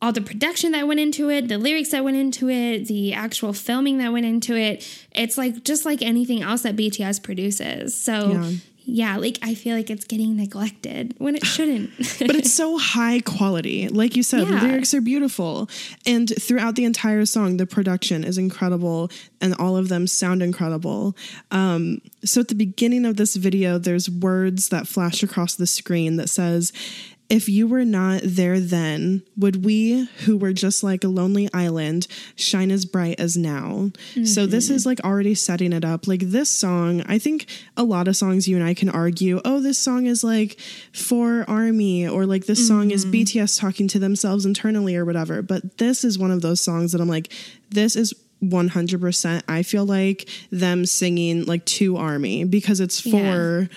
all the production that went into it the lyrics that went into it the actual filming that went into it it's like just like anything else that bts produces so Yeah. yeah, like i feel like it's getting neglected when it shouldn't but it's so high quality. Like you said, Yeah. the lyrics are beautiful. And throughout the entire song, the production is incredible and all of them sound incredible. Um, so at the beginning of this video, there's words that flash across the screen that says, if you were not there then, would we, who were just like a lonely island, shine as bright as now? So this mm-hmm. is like already setting it up. Like this song, I think a lot of songs you and I can argue, oh, this song is like for Army, or like this song is mm-hmm. BTS talking to themselves internally or whatever. But this is one of those songs that I'm like, this is 100%. I feel like them singing like to Army because it's for.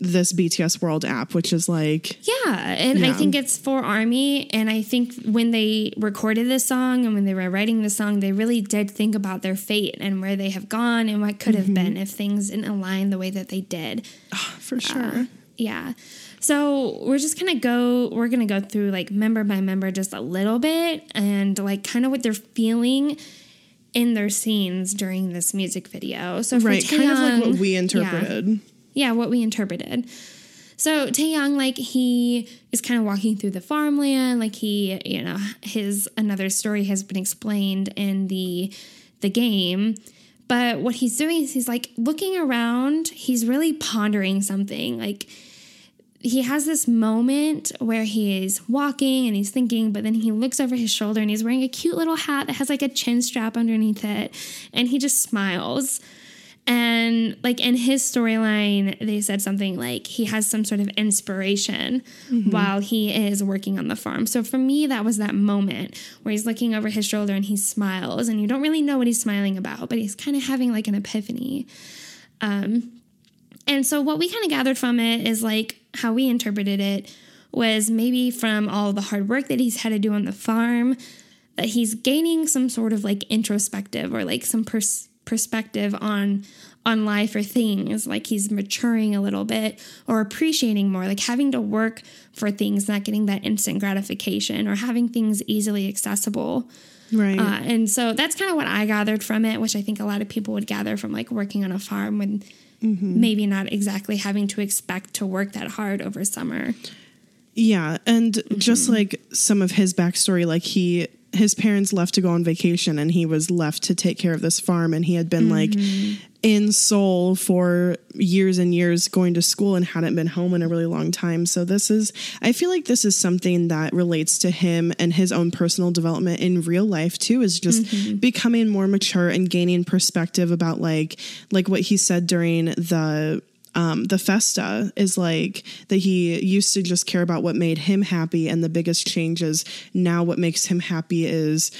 This BTS World app, which is like Yeah, and I think it's for Army. And I think when they recorded this song and when they were writing the song, they really did think about their fate and where they have gone and what could have mm-hmm. been if things didn't align the way that they did. Ah, for uh, sure. Yeah. So we're just gonna go. We're gonna go through like member by member just a little bit and like kind of what they're feeling in their scenes during this music video. So for right kind of like what we interpreted yeah, what we interpreted. So Taehyung, like he is kind of walking through the farmland, like he, you know, his another story has been explained in the the game. But what he's doing is he's like looking around, he's really pondering something. Like he has this moment where he is walking and he's thinking, but then he looks over his shoulder and he's wearing a cute little hat that has like a chin strap underneath it, and he just smiles. And like in his storyline, they said something like he has some sort of inspiration while he is working on the farm. So for me, that was that moment where he's looking over his shoulder and he smiles, and you don't really know what he's smiling about, but he's kind of having like an epiphany. Um, and so what we kind of gathered from it is like how we interpreted it was maybe from all the hard work that he's had to do on the farm that he's gaining some sort of like introspective or like some pers- perspective on on life or things like he's maturing a little bit or appreciating more like having to work for things not getting that instant gratification or having things easily accessible Right. uh, and so that's kind of what I gathered from it, which I think a lot of people would gather from like working on a farm when maybe not exactly having to expect to work that hard over summer. Yeah, and just like some of his backstory, like he his parents left to go on vacation and he was left to take care of this farm. And he had been like mm-hmm. in Seoul for years and years going to school and hadn't been home in a really long time. So this is I feel like this is something that relates to him and his own personal development in real life too is just mm-hmm. becoming more mature and gaining perspective about like like what he said during the um, the festa is like that he used to just care about what made him happy and the biggest change is now what makes him happy is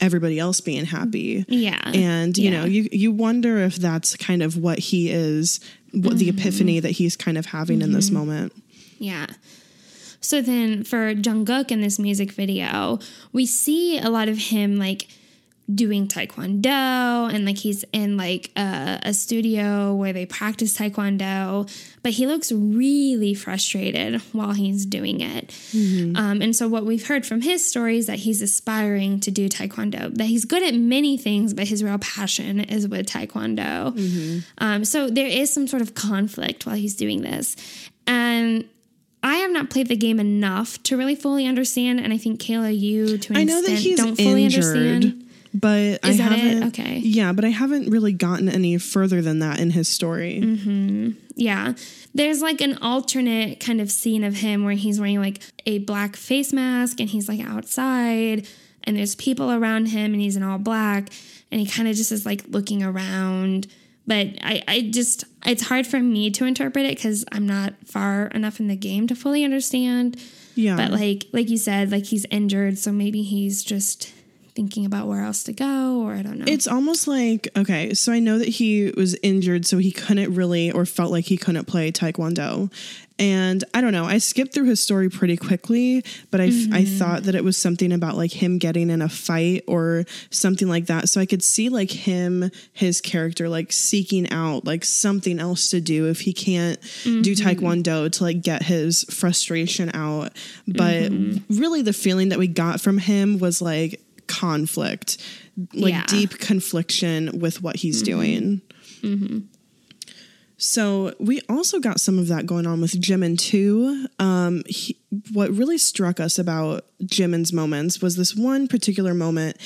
everybody else being happy Yeah. and you Yeah. know you you wonder if that's kind of what he is what the epiphany that he's kind of having in this moment Yeah. So then for Jungkook in this music video, we see a lot of him like doing taekwondo and like he's in like a, a studio where they practice taekwondo but he looks really frustrated while he's doing it. Um, and so what we've heard from his story is that he's aspiring to do taekwondo that he's good at many things but his real passion is with taekwondo. Um, so there is some sort of conflict while he's doing this. And I have not played the game enough to really fully understand, and I think Kayla, you to an I know that extent he's don't fully injured, understand. But I Is that haven't. Okay. Yeah, but I haven't really gotten any further than that in his story. Mm-hmm. Yeah, there's like an alternate kind of scene of him where he's wearing like a black face mask and he's like outside, and there's people around him, and he's in all black, and he kind of just is like looking around. But I, I just, it's hard for me to interpret it because I'm not far enough in the game to fully understand. Yeah, But like like you said, like he's injured, so maybe he's just thinking about where else to go, or I don't know. It's almost like okay, so I know that he was injured, so he couldn't really, or felt like he couldn't play taekwondo. And I don't know, I skipped through his story pretty quickly, but I I mm-hmm. thought that it was something about like him getting in a fight or something like that. So I could see like him, his character, like seeking out like something else to do if he can't do mm-hmm. taekwondo to like get his frustration out. But mm-hmm. really, the feeling that we got from him was like conflict, like Yeah. deep confliction with what he's doing. So we also got some of that going on with Jimin too. Um, he, what really struck us about Jimin's moments was this one particular moment.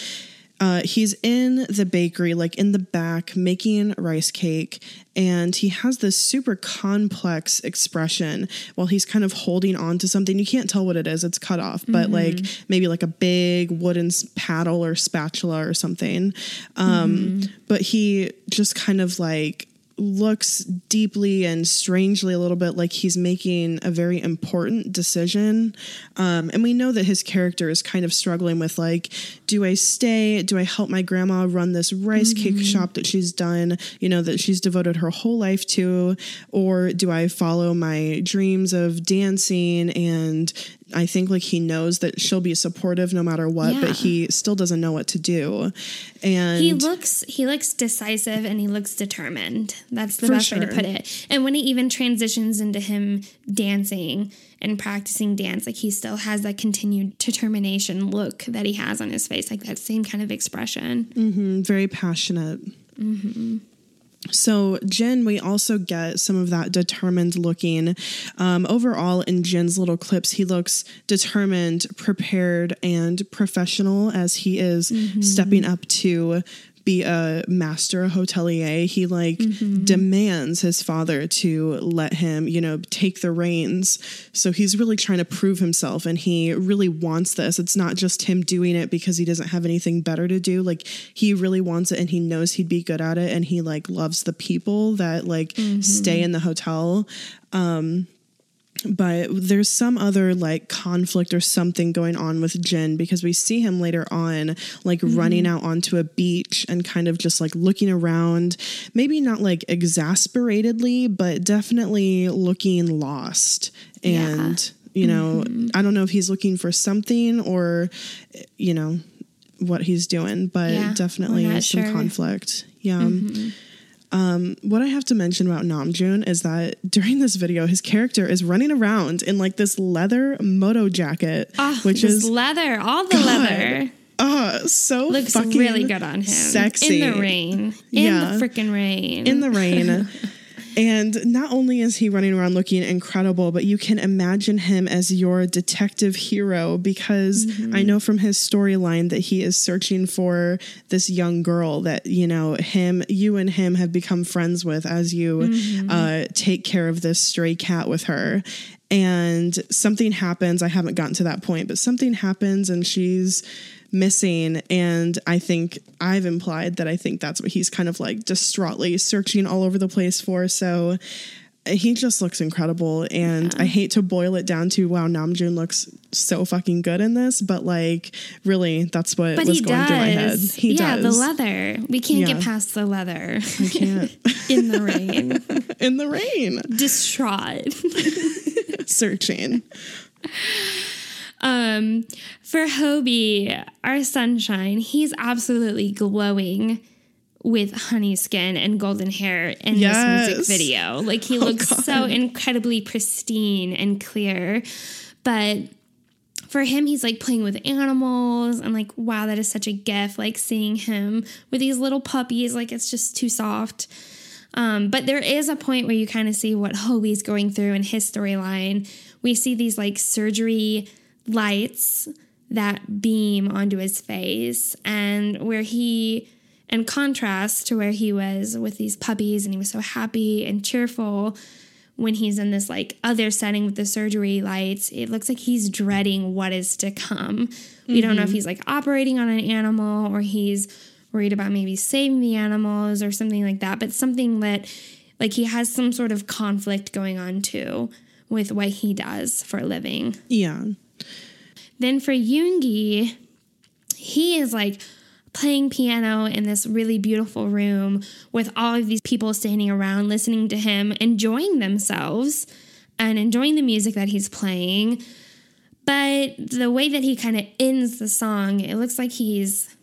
Uh, he's in the bakery, like in the back, making rice cake, and he has this super complex expression while he's kind of holding on to something. You can't tell what it is; it's cut off, but like maybe like a big wooden paddle or spatula or something. Um, But he just kind of like looks deeply and strangely a little bit like he's making a very important decision. Um, and we know that his character is kind of struggling with like, do I stay? Do I help my grandma run this rice cake shop that she's done, you know, that she's devoted her whole life to? Or do I follow my dreams of dancing and I think like he knows that she'll be supportive no matter what, Yeah. but he still doesn't know what to do. And he looks he looks decisive and he looks determined. That's the best way to put it. And when he even transitions into him dancing and practicing dance, like he still has that continued determination look that he has on his face, like that same kind of expression. Mm-hmm. very passionate. Mm-hmm. So, Jin, we also get some of that determined looking. Um, overall, in Jin's little clips, he looks determined, prepared, and professional as he is stepping up to be a master hotelier. He like mm-hmm. demands his father to let him, you know, take the reins. So he's really trying to prove himself and he really wants this. It's not just him doing it because he doesn't have anything better to do. Like he really wants it and he knows he'd be good at it and he like loves the people that like mm-hmm. stay in the hotel um, but there's some other like conflict or something going on with Jin because we see him later on like mm-hmm. running out onto a beach and kind of just like looking around, maybe not like exasperatedly, but definitely looking lost. And, you know, mm-hmm. I don't know if he's looking for something or, you know, what he's doing, but Yeah, definitely some sure. conflict. Yeah. Mm-hmm. Um, what I have to mention about Namjoon is that during this video, his character is running around in like this leather moto jacket, Oh, which this is leather, all the God, leather uh, so looks fucking really good on him. Sexy in the rain, in Yeah. the freaking rain, in the rain. And not only is he running around looking incredible, but you can imagine him as your detective hero because Mm-hmm. I know from his storyline that he is searching for this young girl that, you know, him, you and him have become friends with as you Mm-hmm. uh, take care of this stray cat with her. And something happens. I haven't gotten to that point, but something happens and she's missing. And I think I've implied that I think that's what he's kind of like distraughtly searching all over the place for. So uh, he just looks incredible. And I hate to boil it down to wow, Namjoon looks so fucking good in this, but like really that's what but was going does. through my head. He yeah, does. the leather. We can't Yeah. get past the leather I can't in the rain. in the rain Distraught. searching. Um, for Hobi, our sunshine, he's absolutely glowing with honey skin and golden hair in Yes. Oh, this music video. Like he looks so incredibly pristine and clear. But for him, he's like playing with animals and like, wow, that is such a gift. Like seeing him with these little puppies, like it's just too soft. Um, but there is a point where you kind of see what Hobi's going through in his storyline. We see these like surgery lights that beam onto his face, and where he, in contrast to where he was with these puppies and he was so happy and cheerful, when he's in this like other setting with the surgery lights, it looks like he's dreading what is to come. We don't know if mm-hmm. he's like operating on an animal or he's worried about maybe saving the animals or something like that, but something that like he has some sort of conflict going on too with what he does for a living. Yeah. Then for Yoongi, he is like playing piano in this really beautiful room with all of these people standing around listening to him, enjoying themselves and enjoying the music that he's playing. But the way that he kind of ends the song, it looks like he's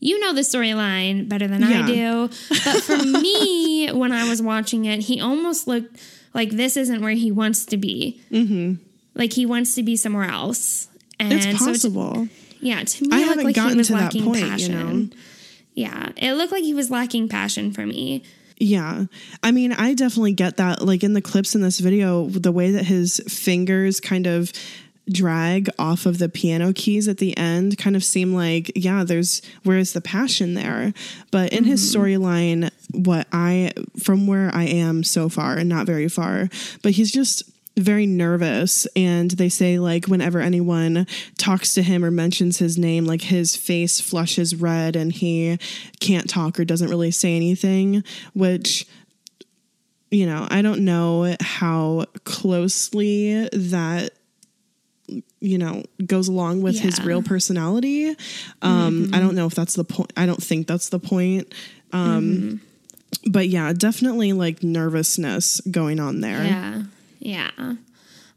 you know the storyline better than I do. But for me, when I was watching it, he almost looked like this isn't where he wants to be. Mm-hmm. Like he wants to be somewhere else. And It's so to- possible. yeah, to me, I it haven't like he gotten was to that lacking point, you passion. know? Yeah, it looked like he was lacking passion for me. Yeah. I mean, I definitely get that. Like in the clips in this video, the way that his fingers kind of drag off of the piano keys at the end kind of seem like, yeah, there's where's the passion there? But in his mm-hmm. storyline, what I, from where I am so far, and not very far, but he's just very nervous and they say like whenever anyone talks to him or mentions his name like his face flushes red and he can't talk or doesn't really say anything which you know i don't know how closely that you know goes along with his real personality. Um i don't know if that's the point i don't think that's the point um but yeah definitely like nervousness going on there. Yeah, yeah.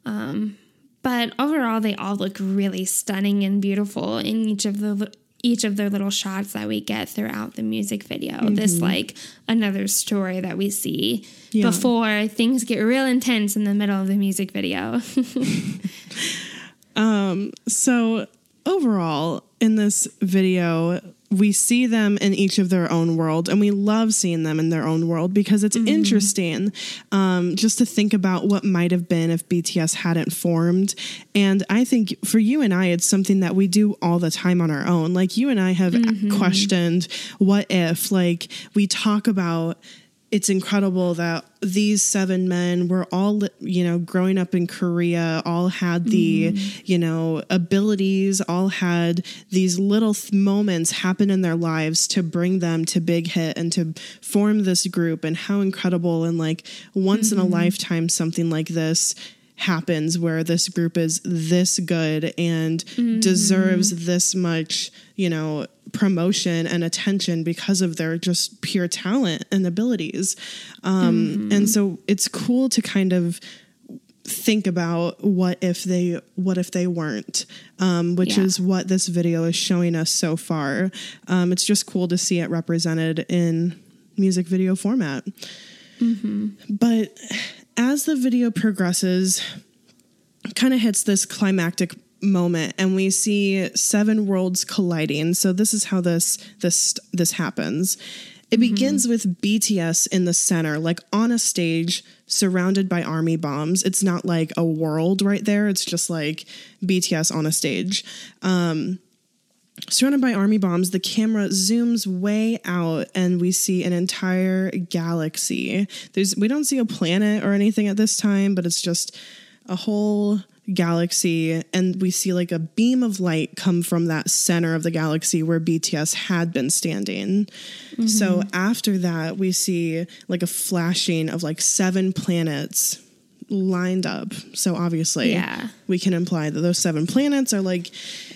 Um, but overall, they all look really stunning and beautiful in each of the each of their little shots that we get throughout the music video. This like another story that we see Yeah. before things get real intense in the middle of the music video. um, So overall, in this video, we see them in each of their own world and we love seeing them in their own world because it's interesting um, just to think about what might have been if bts hadn't formed. And i think for you and i it's something that we do all the time on our own. Like you and i have questioned what if like we talk about it's incredible that these seven men were all you know growing up in korea all had the mm-hmm. you know abilities all had these little th- moments happen in their lives to bring them to big hit and to form this group. And how incredible and like once in a mm-hmm. lifetime something like this happens where this group is this good and deserves this much, you know, promotion and attention because of their just pure talent and abilities. Um, And so it's cool to kind of think about what if they what if they weren't um, which Yeah. is what this video is showing us so far. Um, it's just cool to see it represented in music video format. But as the video progresses, kind of hits this climactic moment and we see seven worlds colliding. So this is how this this this happens. It mm-hmm. begins with BTS in the center, like on a stage surrounded by army bombs. It's not like a world right there. It's just like BTS on a stage um, surrounded by army bombs, the camera zooms way out and we see an entire galaxy. There's we don't see a planet or anything at this time, but it's just a whole galaxy and we see like a beam of light come from that center of the galaxy where BTS had been standing. So mm-hmm. after that, we see like a flashing of like seven planets lined up. So obviously, Yeah. we can imply that those seven planets are like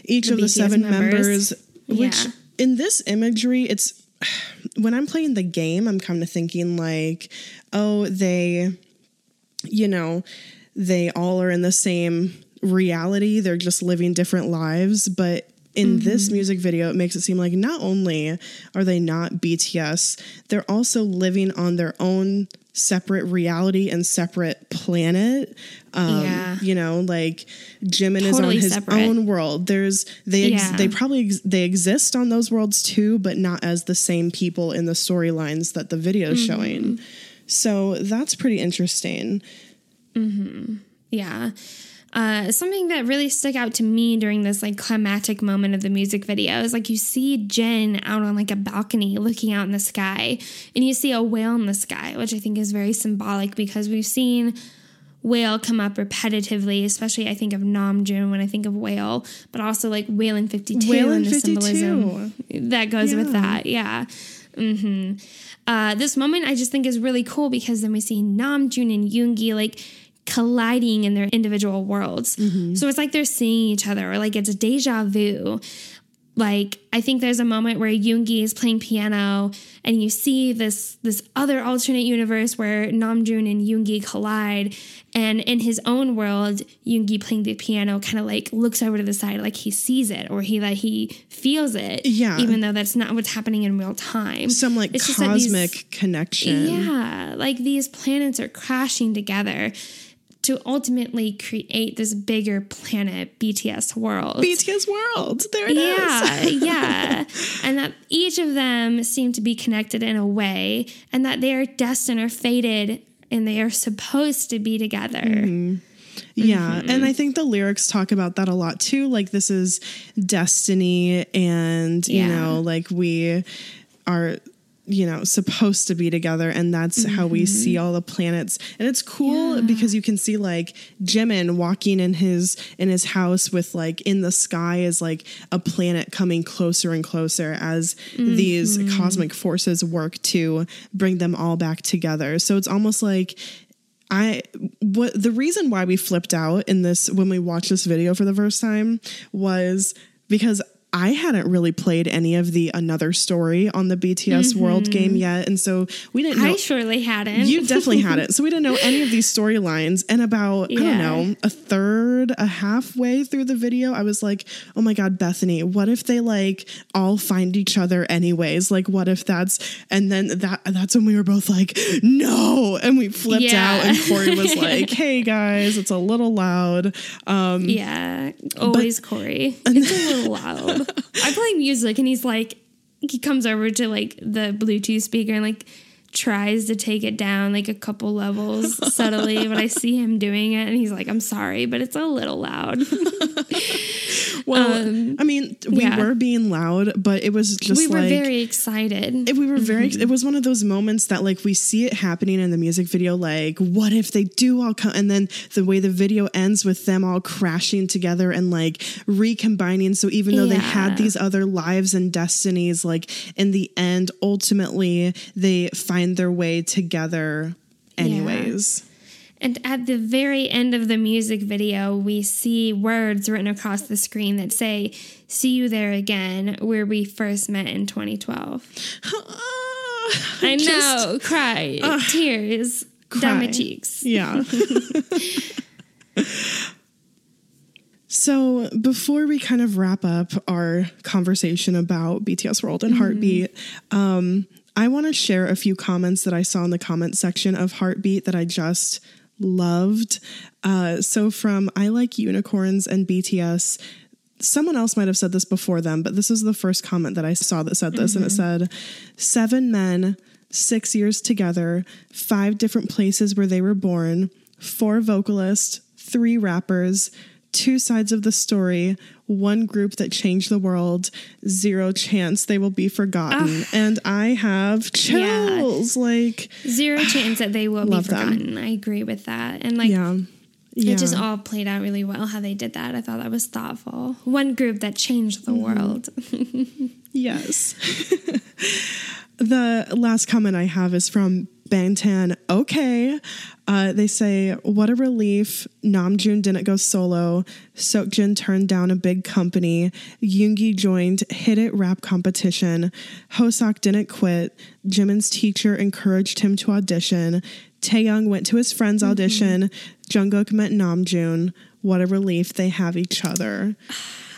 each The of the seven members, members. which Yeah. in this imagery, it's when I'm playing the game, I'm kind of thinking like, oh, they, you know, they all are in the same reality. They're just living different lives. But in mm-hmm. this music video, it makes it seem like not only are they not BTS, they're also living on their own separate reality and separate planet. Um, Yeah. You know, like Jimin is on Totally his separate. own world. There's they ex- Yeah. they probably ex- they exist on those worlds too, but not as the same people in the storylines that the video is Mm-hmm. showing. So that's pretty interesting. Mm-hmm. Yeah. Uh, something that really stuck out to me during this like climactic moment of the music video is like you see Jin out on like a balcony looking out in the sky, and you see a whale in the sky, which I think is very symbolic because we've seen whale come up repetitively, especially I think of Namjoon when I think of whale, but also like whale in 52 Whale in and the 52. symbolism that goes with that. Yeah. hmm Uh, this moment I just think is really cool because then we see Namjoon and Yoongi like colliding in their individual worlds. Mm-hmm. So it's like they're seeing each other, or like it's deja vu. Like I think there's a moment where Yoongi is playing piano, and you see this this other alternate universe where Namjoon and Yoongi collide, and in his own world, Yoongi playing the piano kind of like looks over to the side, like he sees it or he that he feels it, Yeah. even though that's not what's happening in real time. Some like It's just that these- cosmic connection. yeah, like these planets are crashing together to ultimately create this bigger planet BTS world. BTS world. There it is. yeah, yeah. And that each of them seem to be connected in a way, and that they are destined or fated and they are supposed to be together. Mm-hmm. Yeah. Mm-hmm. And I think the lyrics talk about that a lot too. Like, this is destiny, and, you Yeah. know, like we are. You know, supposed to be together, and that's how we see Mm-hmm. all the planets. And it's cool because you can see like Jimin walking in his in his house with like in the sky is like a planet coming closer and closer as these Mm-hmm. cosmic forces work to bring them all back together. So it's almost like I what the reason why we flipped out in this when we watched this video for the first time was because I hadn't really played any of the another story on the BTS World game yet, and so we didn't know. I surely hadn't. you definitely hadn't, so we didn't know any of these storylines. And about I don't know a third, a halfway through the video, I was like, "Oh my god, Bethany, what if they like all find each other anyways? Like, what if that's?" And then that that's when we were both like, "No!" And we flipped Yeah. out, and Corey was like, "Hey guys, it's a little loud." Um, Yeah, always Corey. It's a little loud. I play music and he's like, he comes over to like the Bluetooth speaker and like tries to take it down like a couple levels subtly, but I see him doing it and he's like, I'm sorry, but it's a little loud. Well, Um, I mean, we yeah. were being loud, but it was just we were like very excited. it, we were very Mm-hmm. it was one of those moments that like we see it happening in the music video like what if they do all come and then the way the video ends with them all crashing together and like recombining so even though they had these other lives and destinies like in the end ultimately they find their way together anyways And at the very end of the music video, we see words written across the screen that say, See you there again, where we first met in 2012. I know, cry, tears down my cheeks. Yeah. so before we kind of wrap up our conversation about BTS World and Heartbeat, um, I want to share a few comments that I saw in the comment section of Heartbeat that I just loved. Uh, so from I Like Unicorns and BTS, someone else might have said this before them, but this is the first comment that I saw that said this, and it said, Seven men, six years together, five different places where they were born, four vocalists, three rappers, two sides of the story, one group that changed the world, zero chance they will be forgotten. And I have chills. Like, Zero chance that they will be Love them. forgotten. I agree with that. And like, yeah. Yeah. it just all played out really well how they did that. I thought that was thoughtful. One group that changed the Mm-hmm. world. Yes. the last comment I have is from Bangtan. Okay. Uh, they say, What a relief. Namjoon didn't go solo. Seokjin turned down a big company. Yoongi joined Hit It rap competition. Hoseok didn't quit. Jimin's teacher encouraged him to audition. Taehyung went to his friend's audition. Jungkook met Namjoon. What a relief they have each other.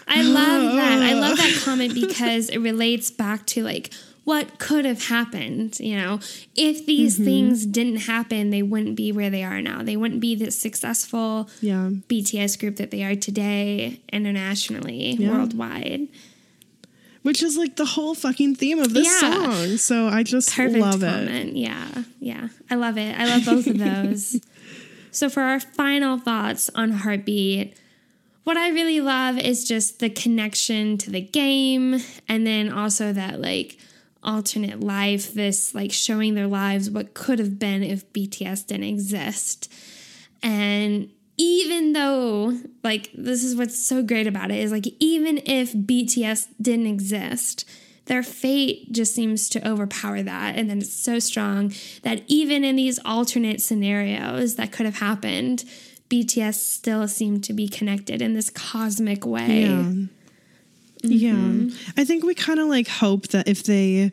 I love that. I love that comment because it relates back to like what could have happened. You know, if these Mm-hmm. things didn't happen, they wouldn't be where they are now. They wouldn't be this successful Yeah. BTS group that they are today, internationally, Yeah. worldwide. which is like the whole fucking theme of this Yeah. song. So I just Perfect love it. Yeah, yeah. I love it. I love both of those. so for our final thoughts on Heartbeat, what I really love is just the connection to the game and then also that like alternate life, this like showing their lives what could have been if BTS didn't exist. And even though, like, this is what's so great about it is like, even if BTS didn't exist, their fate just seems to overpower that. And then it's so strong that even in these alternate scenarios that could have happened, BTS still seem to be connected in this cosmic way. Yeah. Yeah. Mm-hmm. I think we kind of like hope that if they,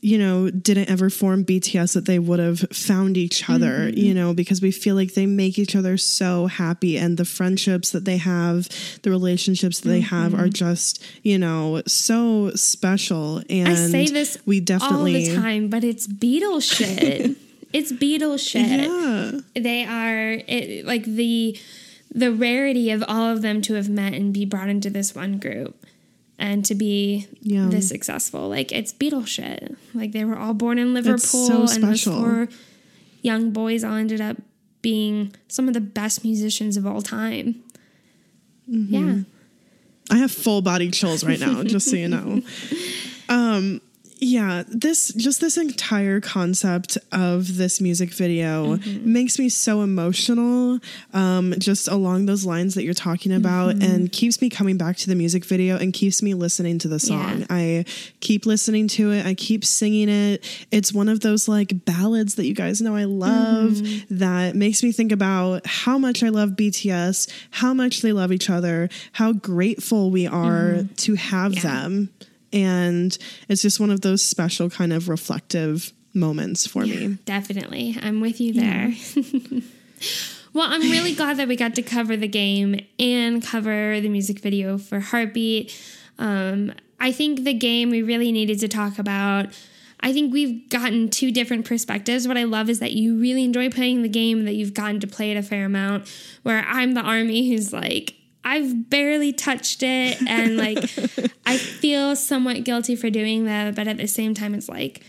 you know, didn't ever form BTS, that they would have found each other, mm-hmm. you know, because we feel like they make each other so happy and the friendships that they have, the relationships that they have mm-hmm. are just, you know, so special. And I say this we definitely. all the time, but it's Beatles shit. it's Beatles shit. Yeah. They are it, like the the rarity of all of them to have met and be brought into this one group and to be Yeah. this successful. Like it's Beatles shit. Like they were all born in Liverpool, so and those four young boys all ended up being some of the best musicians of all time. Mm-hmm. Yeah. I have full body chills right now, just so you know. Um, yeah, this just this entire concept of this music video mm-hmm. makes me so emotional. Um, just along those lines that you're talking about, mm-hmm. and keeps me coming back to the music video and keeps me listening to the song. Yeah. I keep listening to it. I keep singing it. It's one of those like ballads that you guys know I love mm-hmm. that makes me think about how much I love BTS, how much they love each other, how grateful we are to have them. And it's just one of those special kind of reflective moments for me. Definitely. I'm with you there. well, I'm really glad that we got to cover the game and cover the music video for Heartbeat. Um, I think the game we really needed to talk about. I think we've gotten two different perspectives. What I love is that you really enjoy playing the game, that you've gotten to play it a fair amount. Where I'm the army who's like, I've barely touched it, and like, I feel somewhat guilty for doing that, but at the same time, it's like,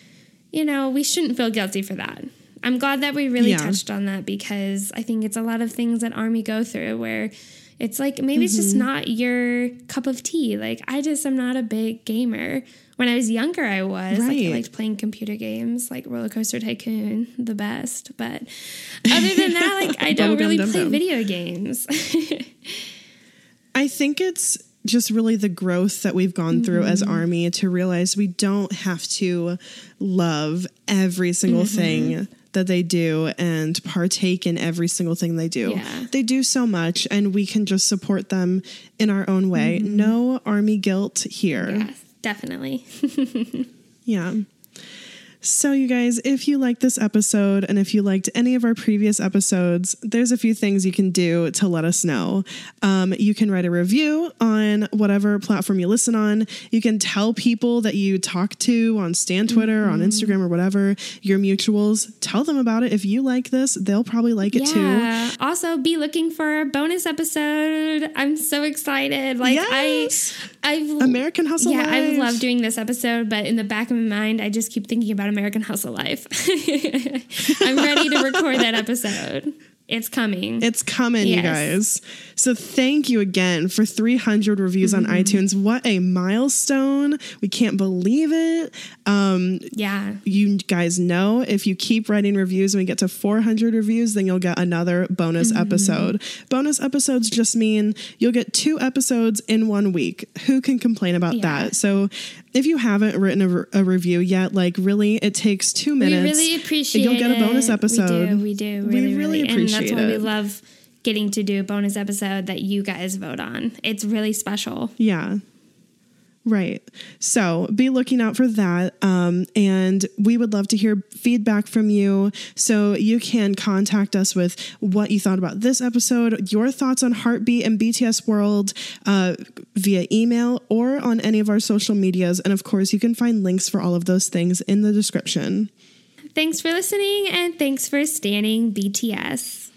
you know, we shouldn't feel guilty for that. I'm glad that we really Yeah. touched on that because I think it's a lot of things that Army go through where it's like maybe it's just mm-hmm. not your cup of tea. Like, I just am not a big gamer. When I was younger, I was. Like, I liked playing computer games like Roller Coaster Tycoon, the best. But other than that, like, I don't really Dum play Dum. video games. I think it's just really the growth that we've gone through as Mm-hmm. Army to realize we don't have to love every single Mm-hmm. thing that they do and partake in every single thing they do. Yeah. They do so much and we can just support them in our own way. No Army guilt here. Mm-hmm. yes, definitely. Yeah. So, you guys, if you liked this episode and if you liked any of our previous episodes, there's a few things you can do to let us know. Um, you can write a review on whatever platform you listen on. You can tell people that you talk to on Stan Twitter, on Instagram, or whatever, your mutuals. Tell them about it. If you like this, they'll probably like it too. Also, be looking for a bonus episode. I'm so excited. Like Yes. I, I've American Hustle Yeah, I love doing this episode, but in the back of my mind, I just keep thinking about American Hustle Life. I'm ready to record that episode. It's coming. It's coming, you guys. So thank you again for 300 reviews Mm-hmm. on iTunes. What a milestone. We can't believe it. Um, yeah. you guys know if you keep writing reviews and we get to 400 reviews, then you'll get another bonus Mm-hmm. episode. Bonus episodes just mean you'll get two episodes in one week. Who can complain about Yeah. that? So if you haven't written a, re- a review yet, like really, it takes two minutes. We really appreciate You'll get a bonus episode. We do. We do. We Really, really really. appreciate And that's why we love getting to do a bonus episode that you guys vote on. It's really special. Yeah. Right. So be looking out for that. Um, and we would love to hear feedback from you. So you can contact us with what you thought about this episode, your thoughts on Heartbeat and BTS World uh, via email or on any of our social medias. And of course, you can find links for all of those things in the description. Thanks for listening and thanks for standing BTS.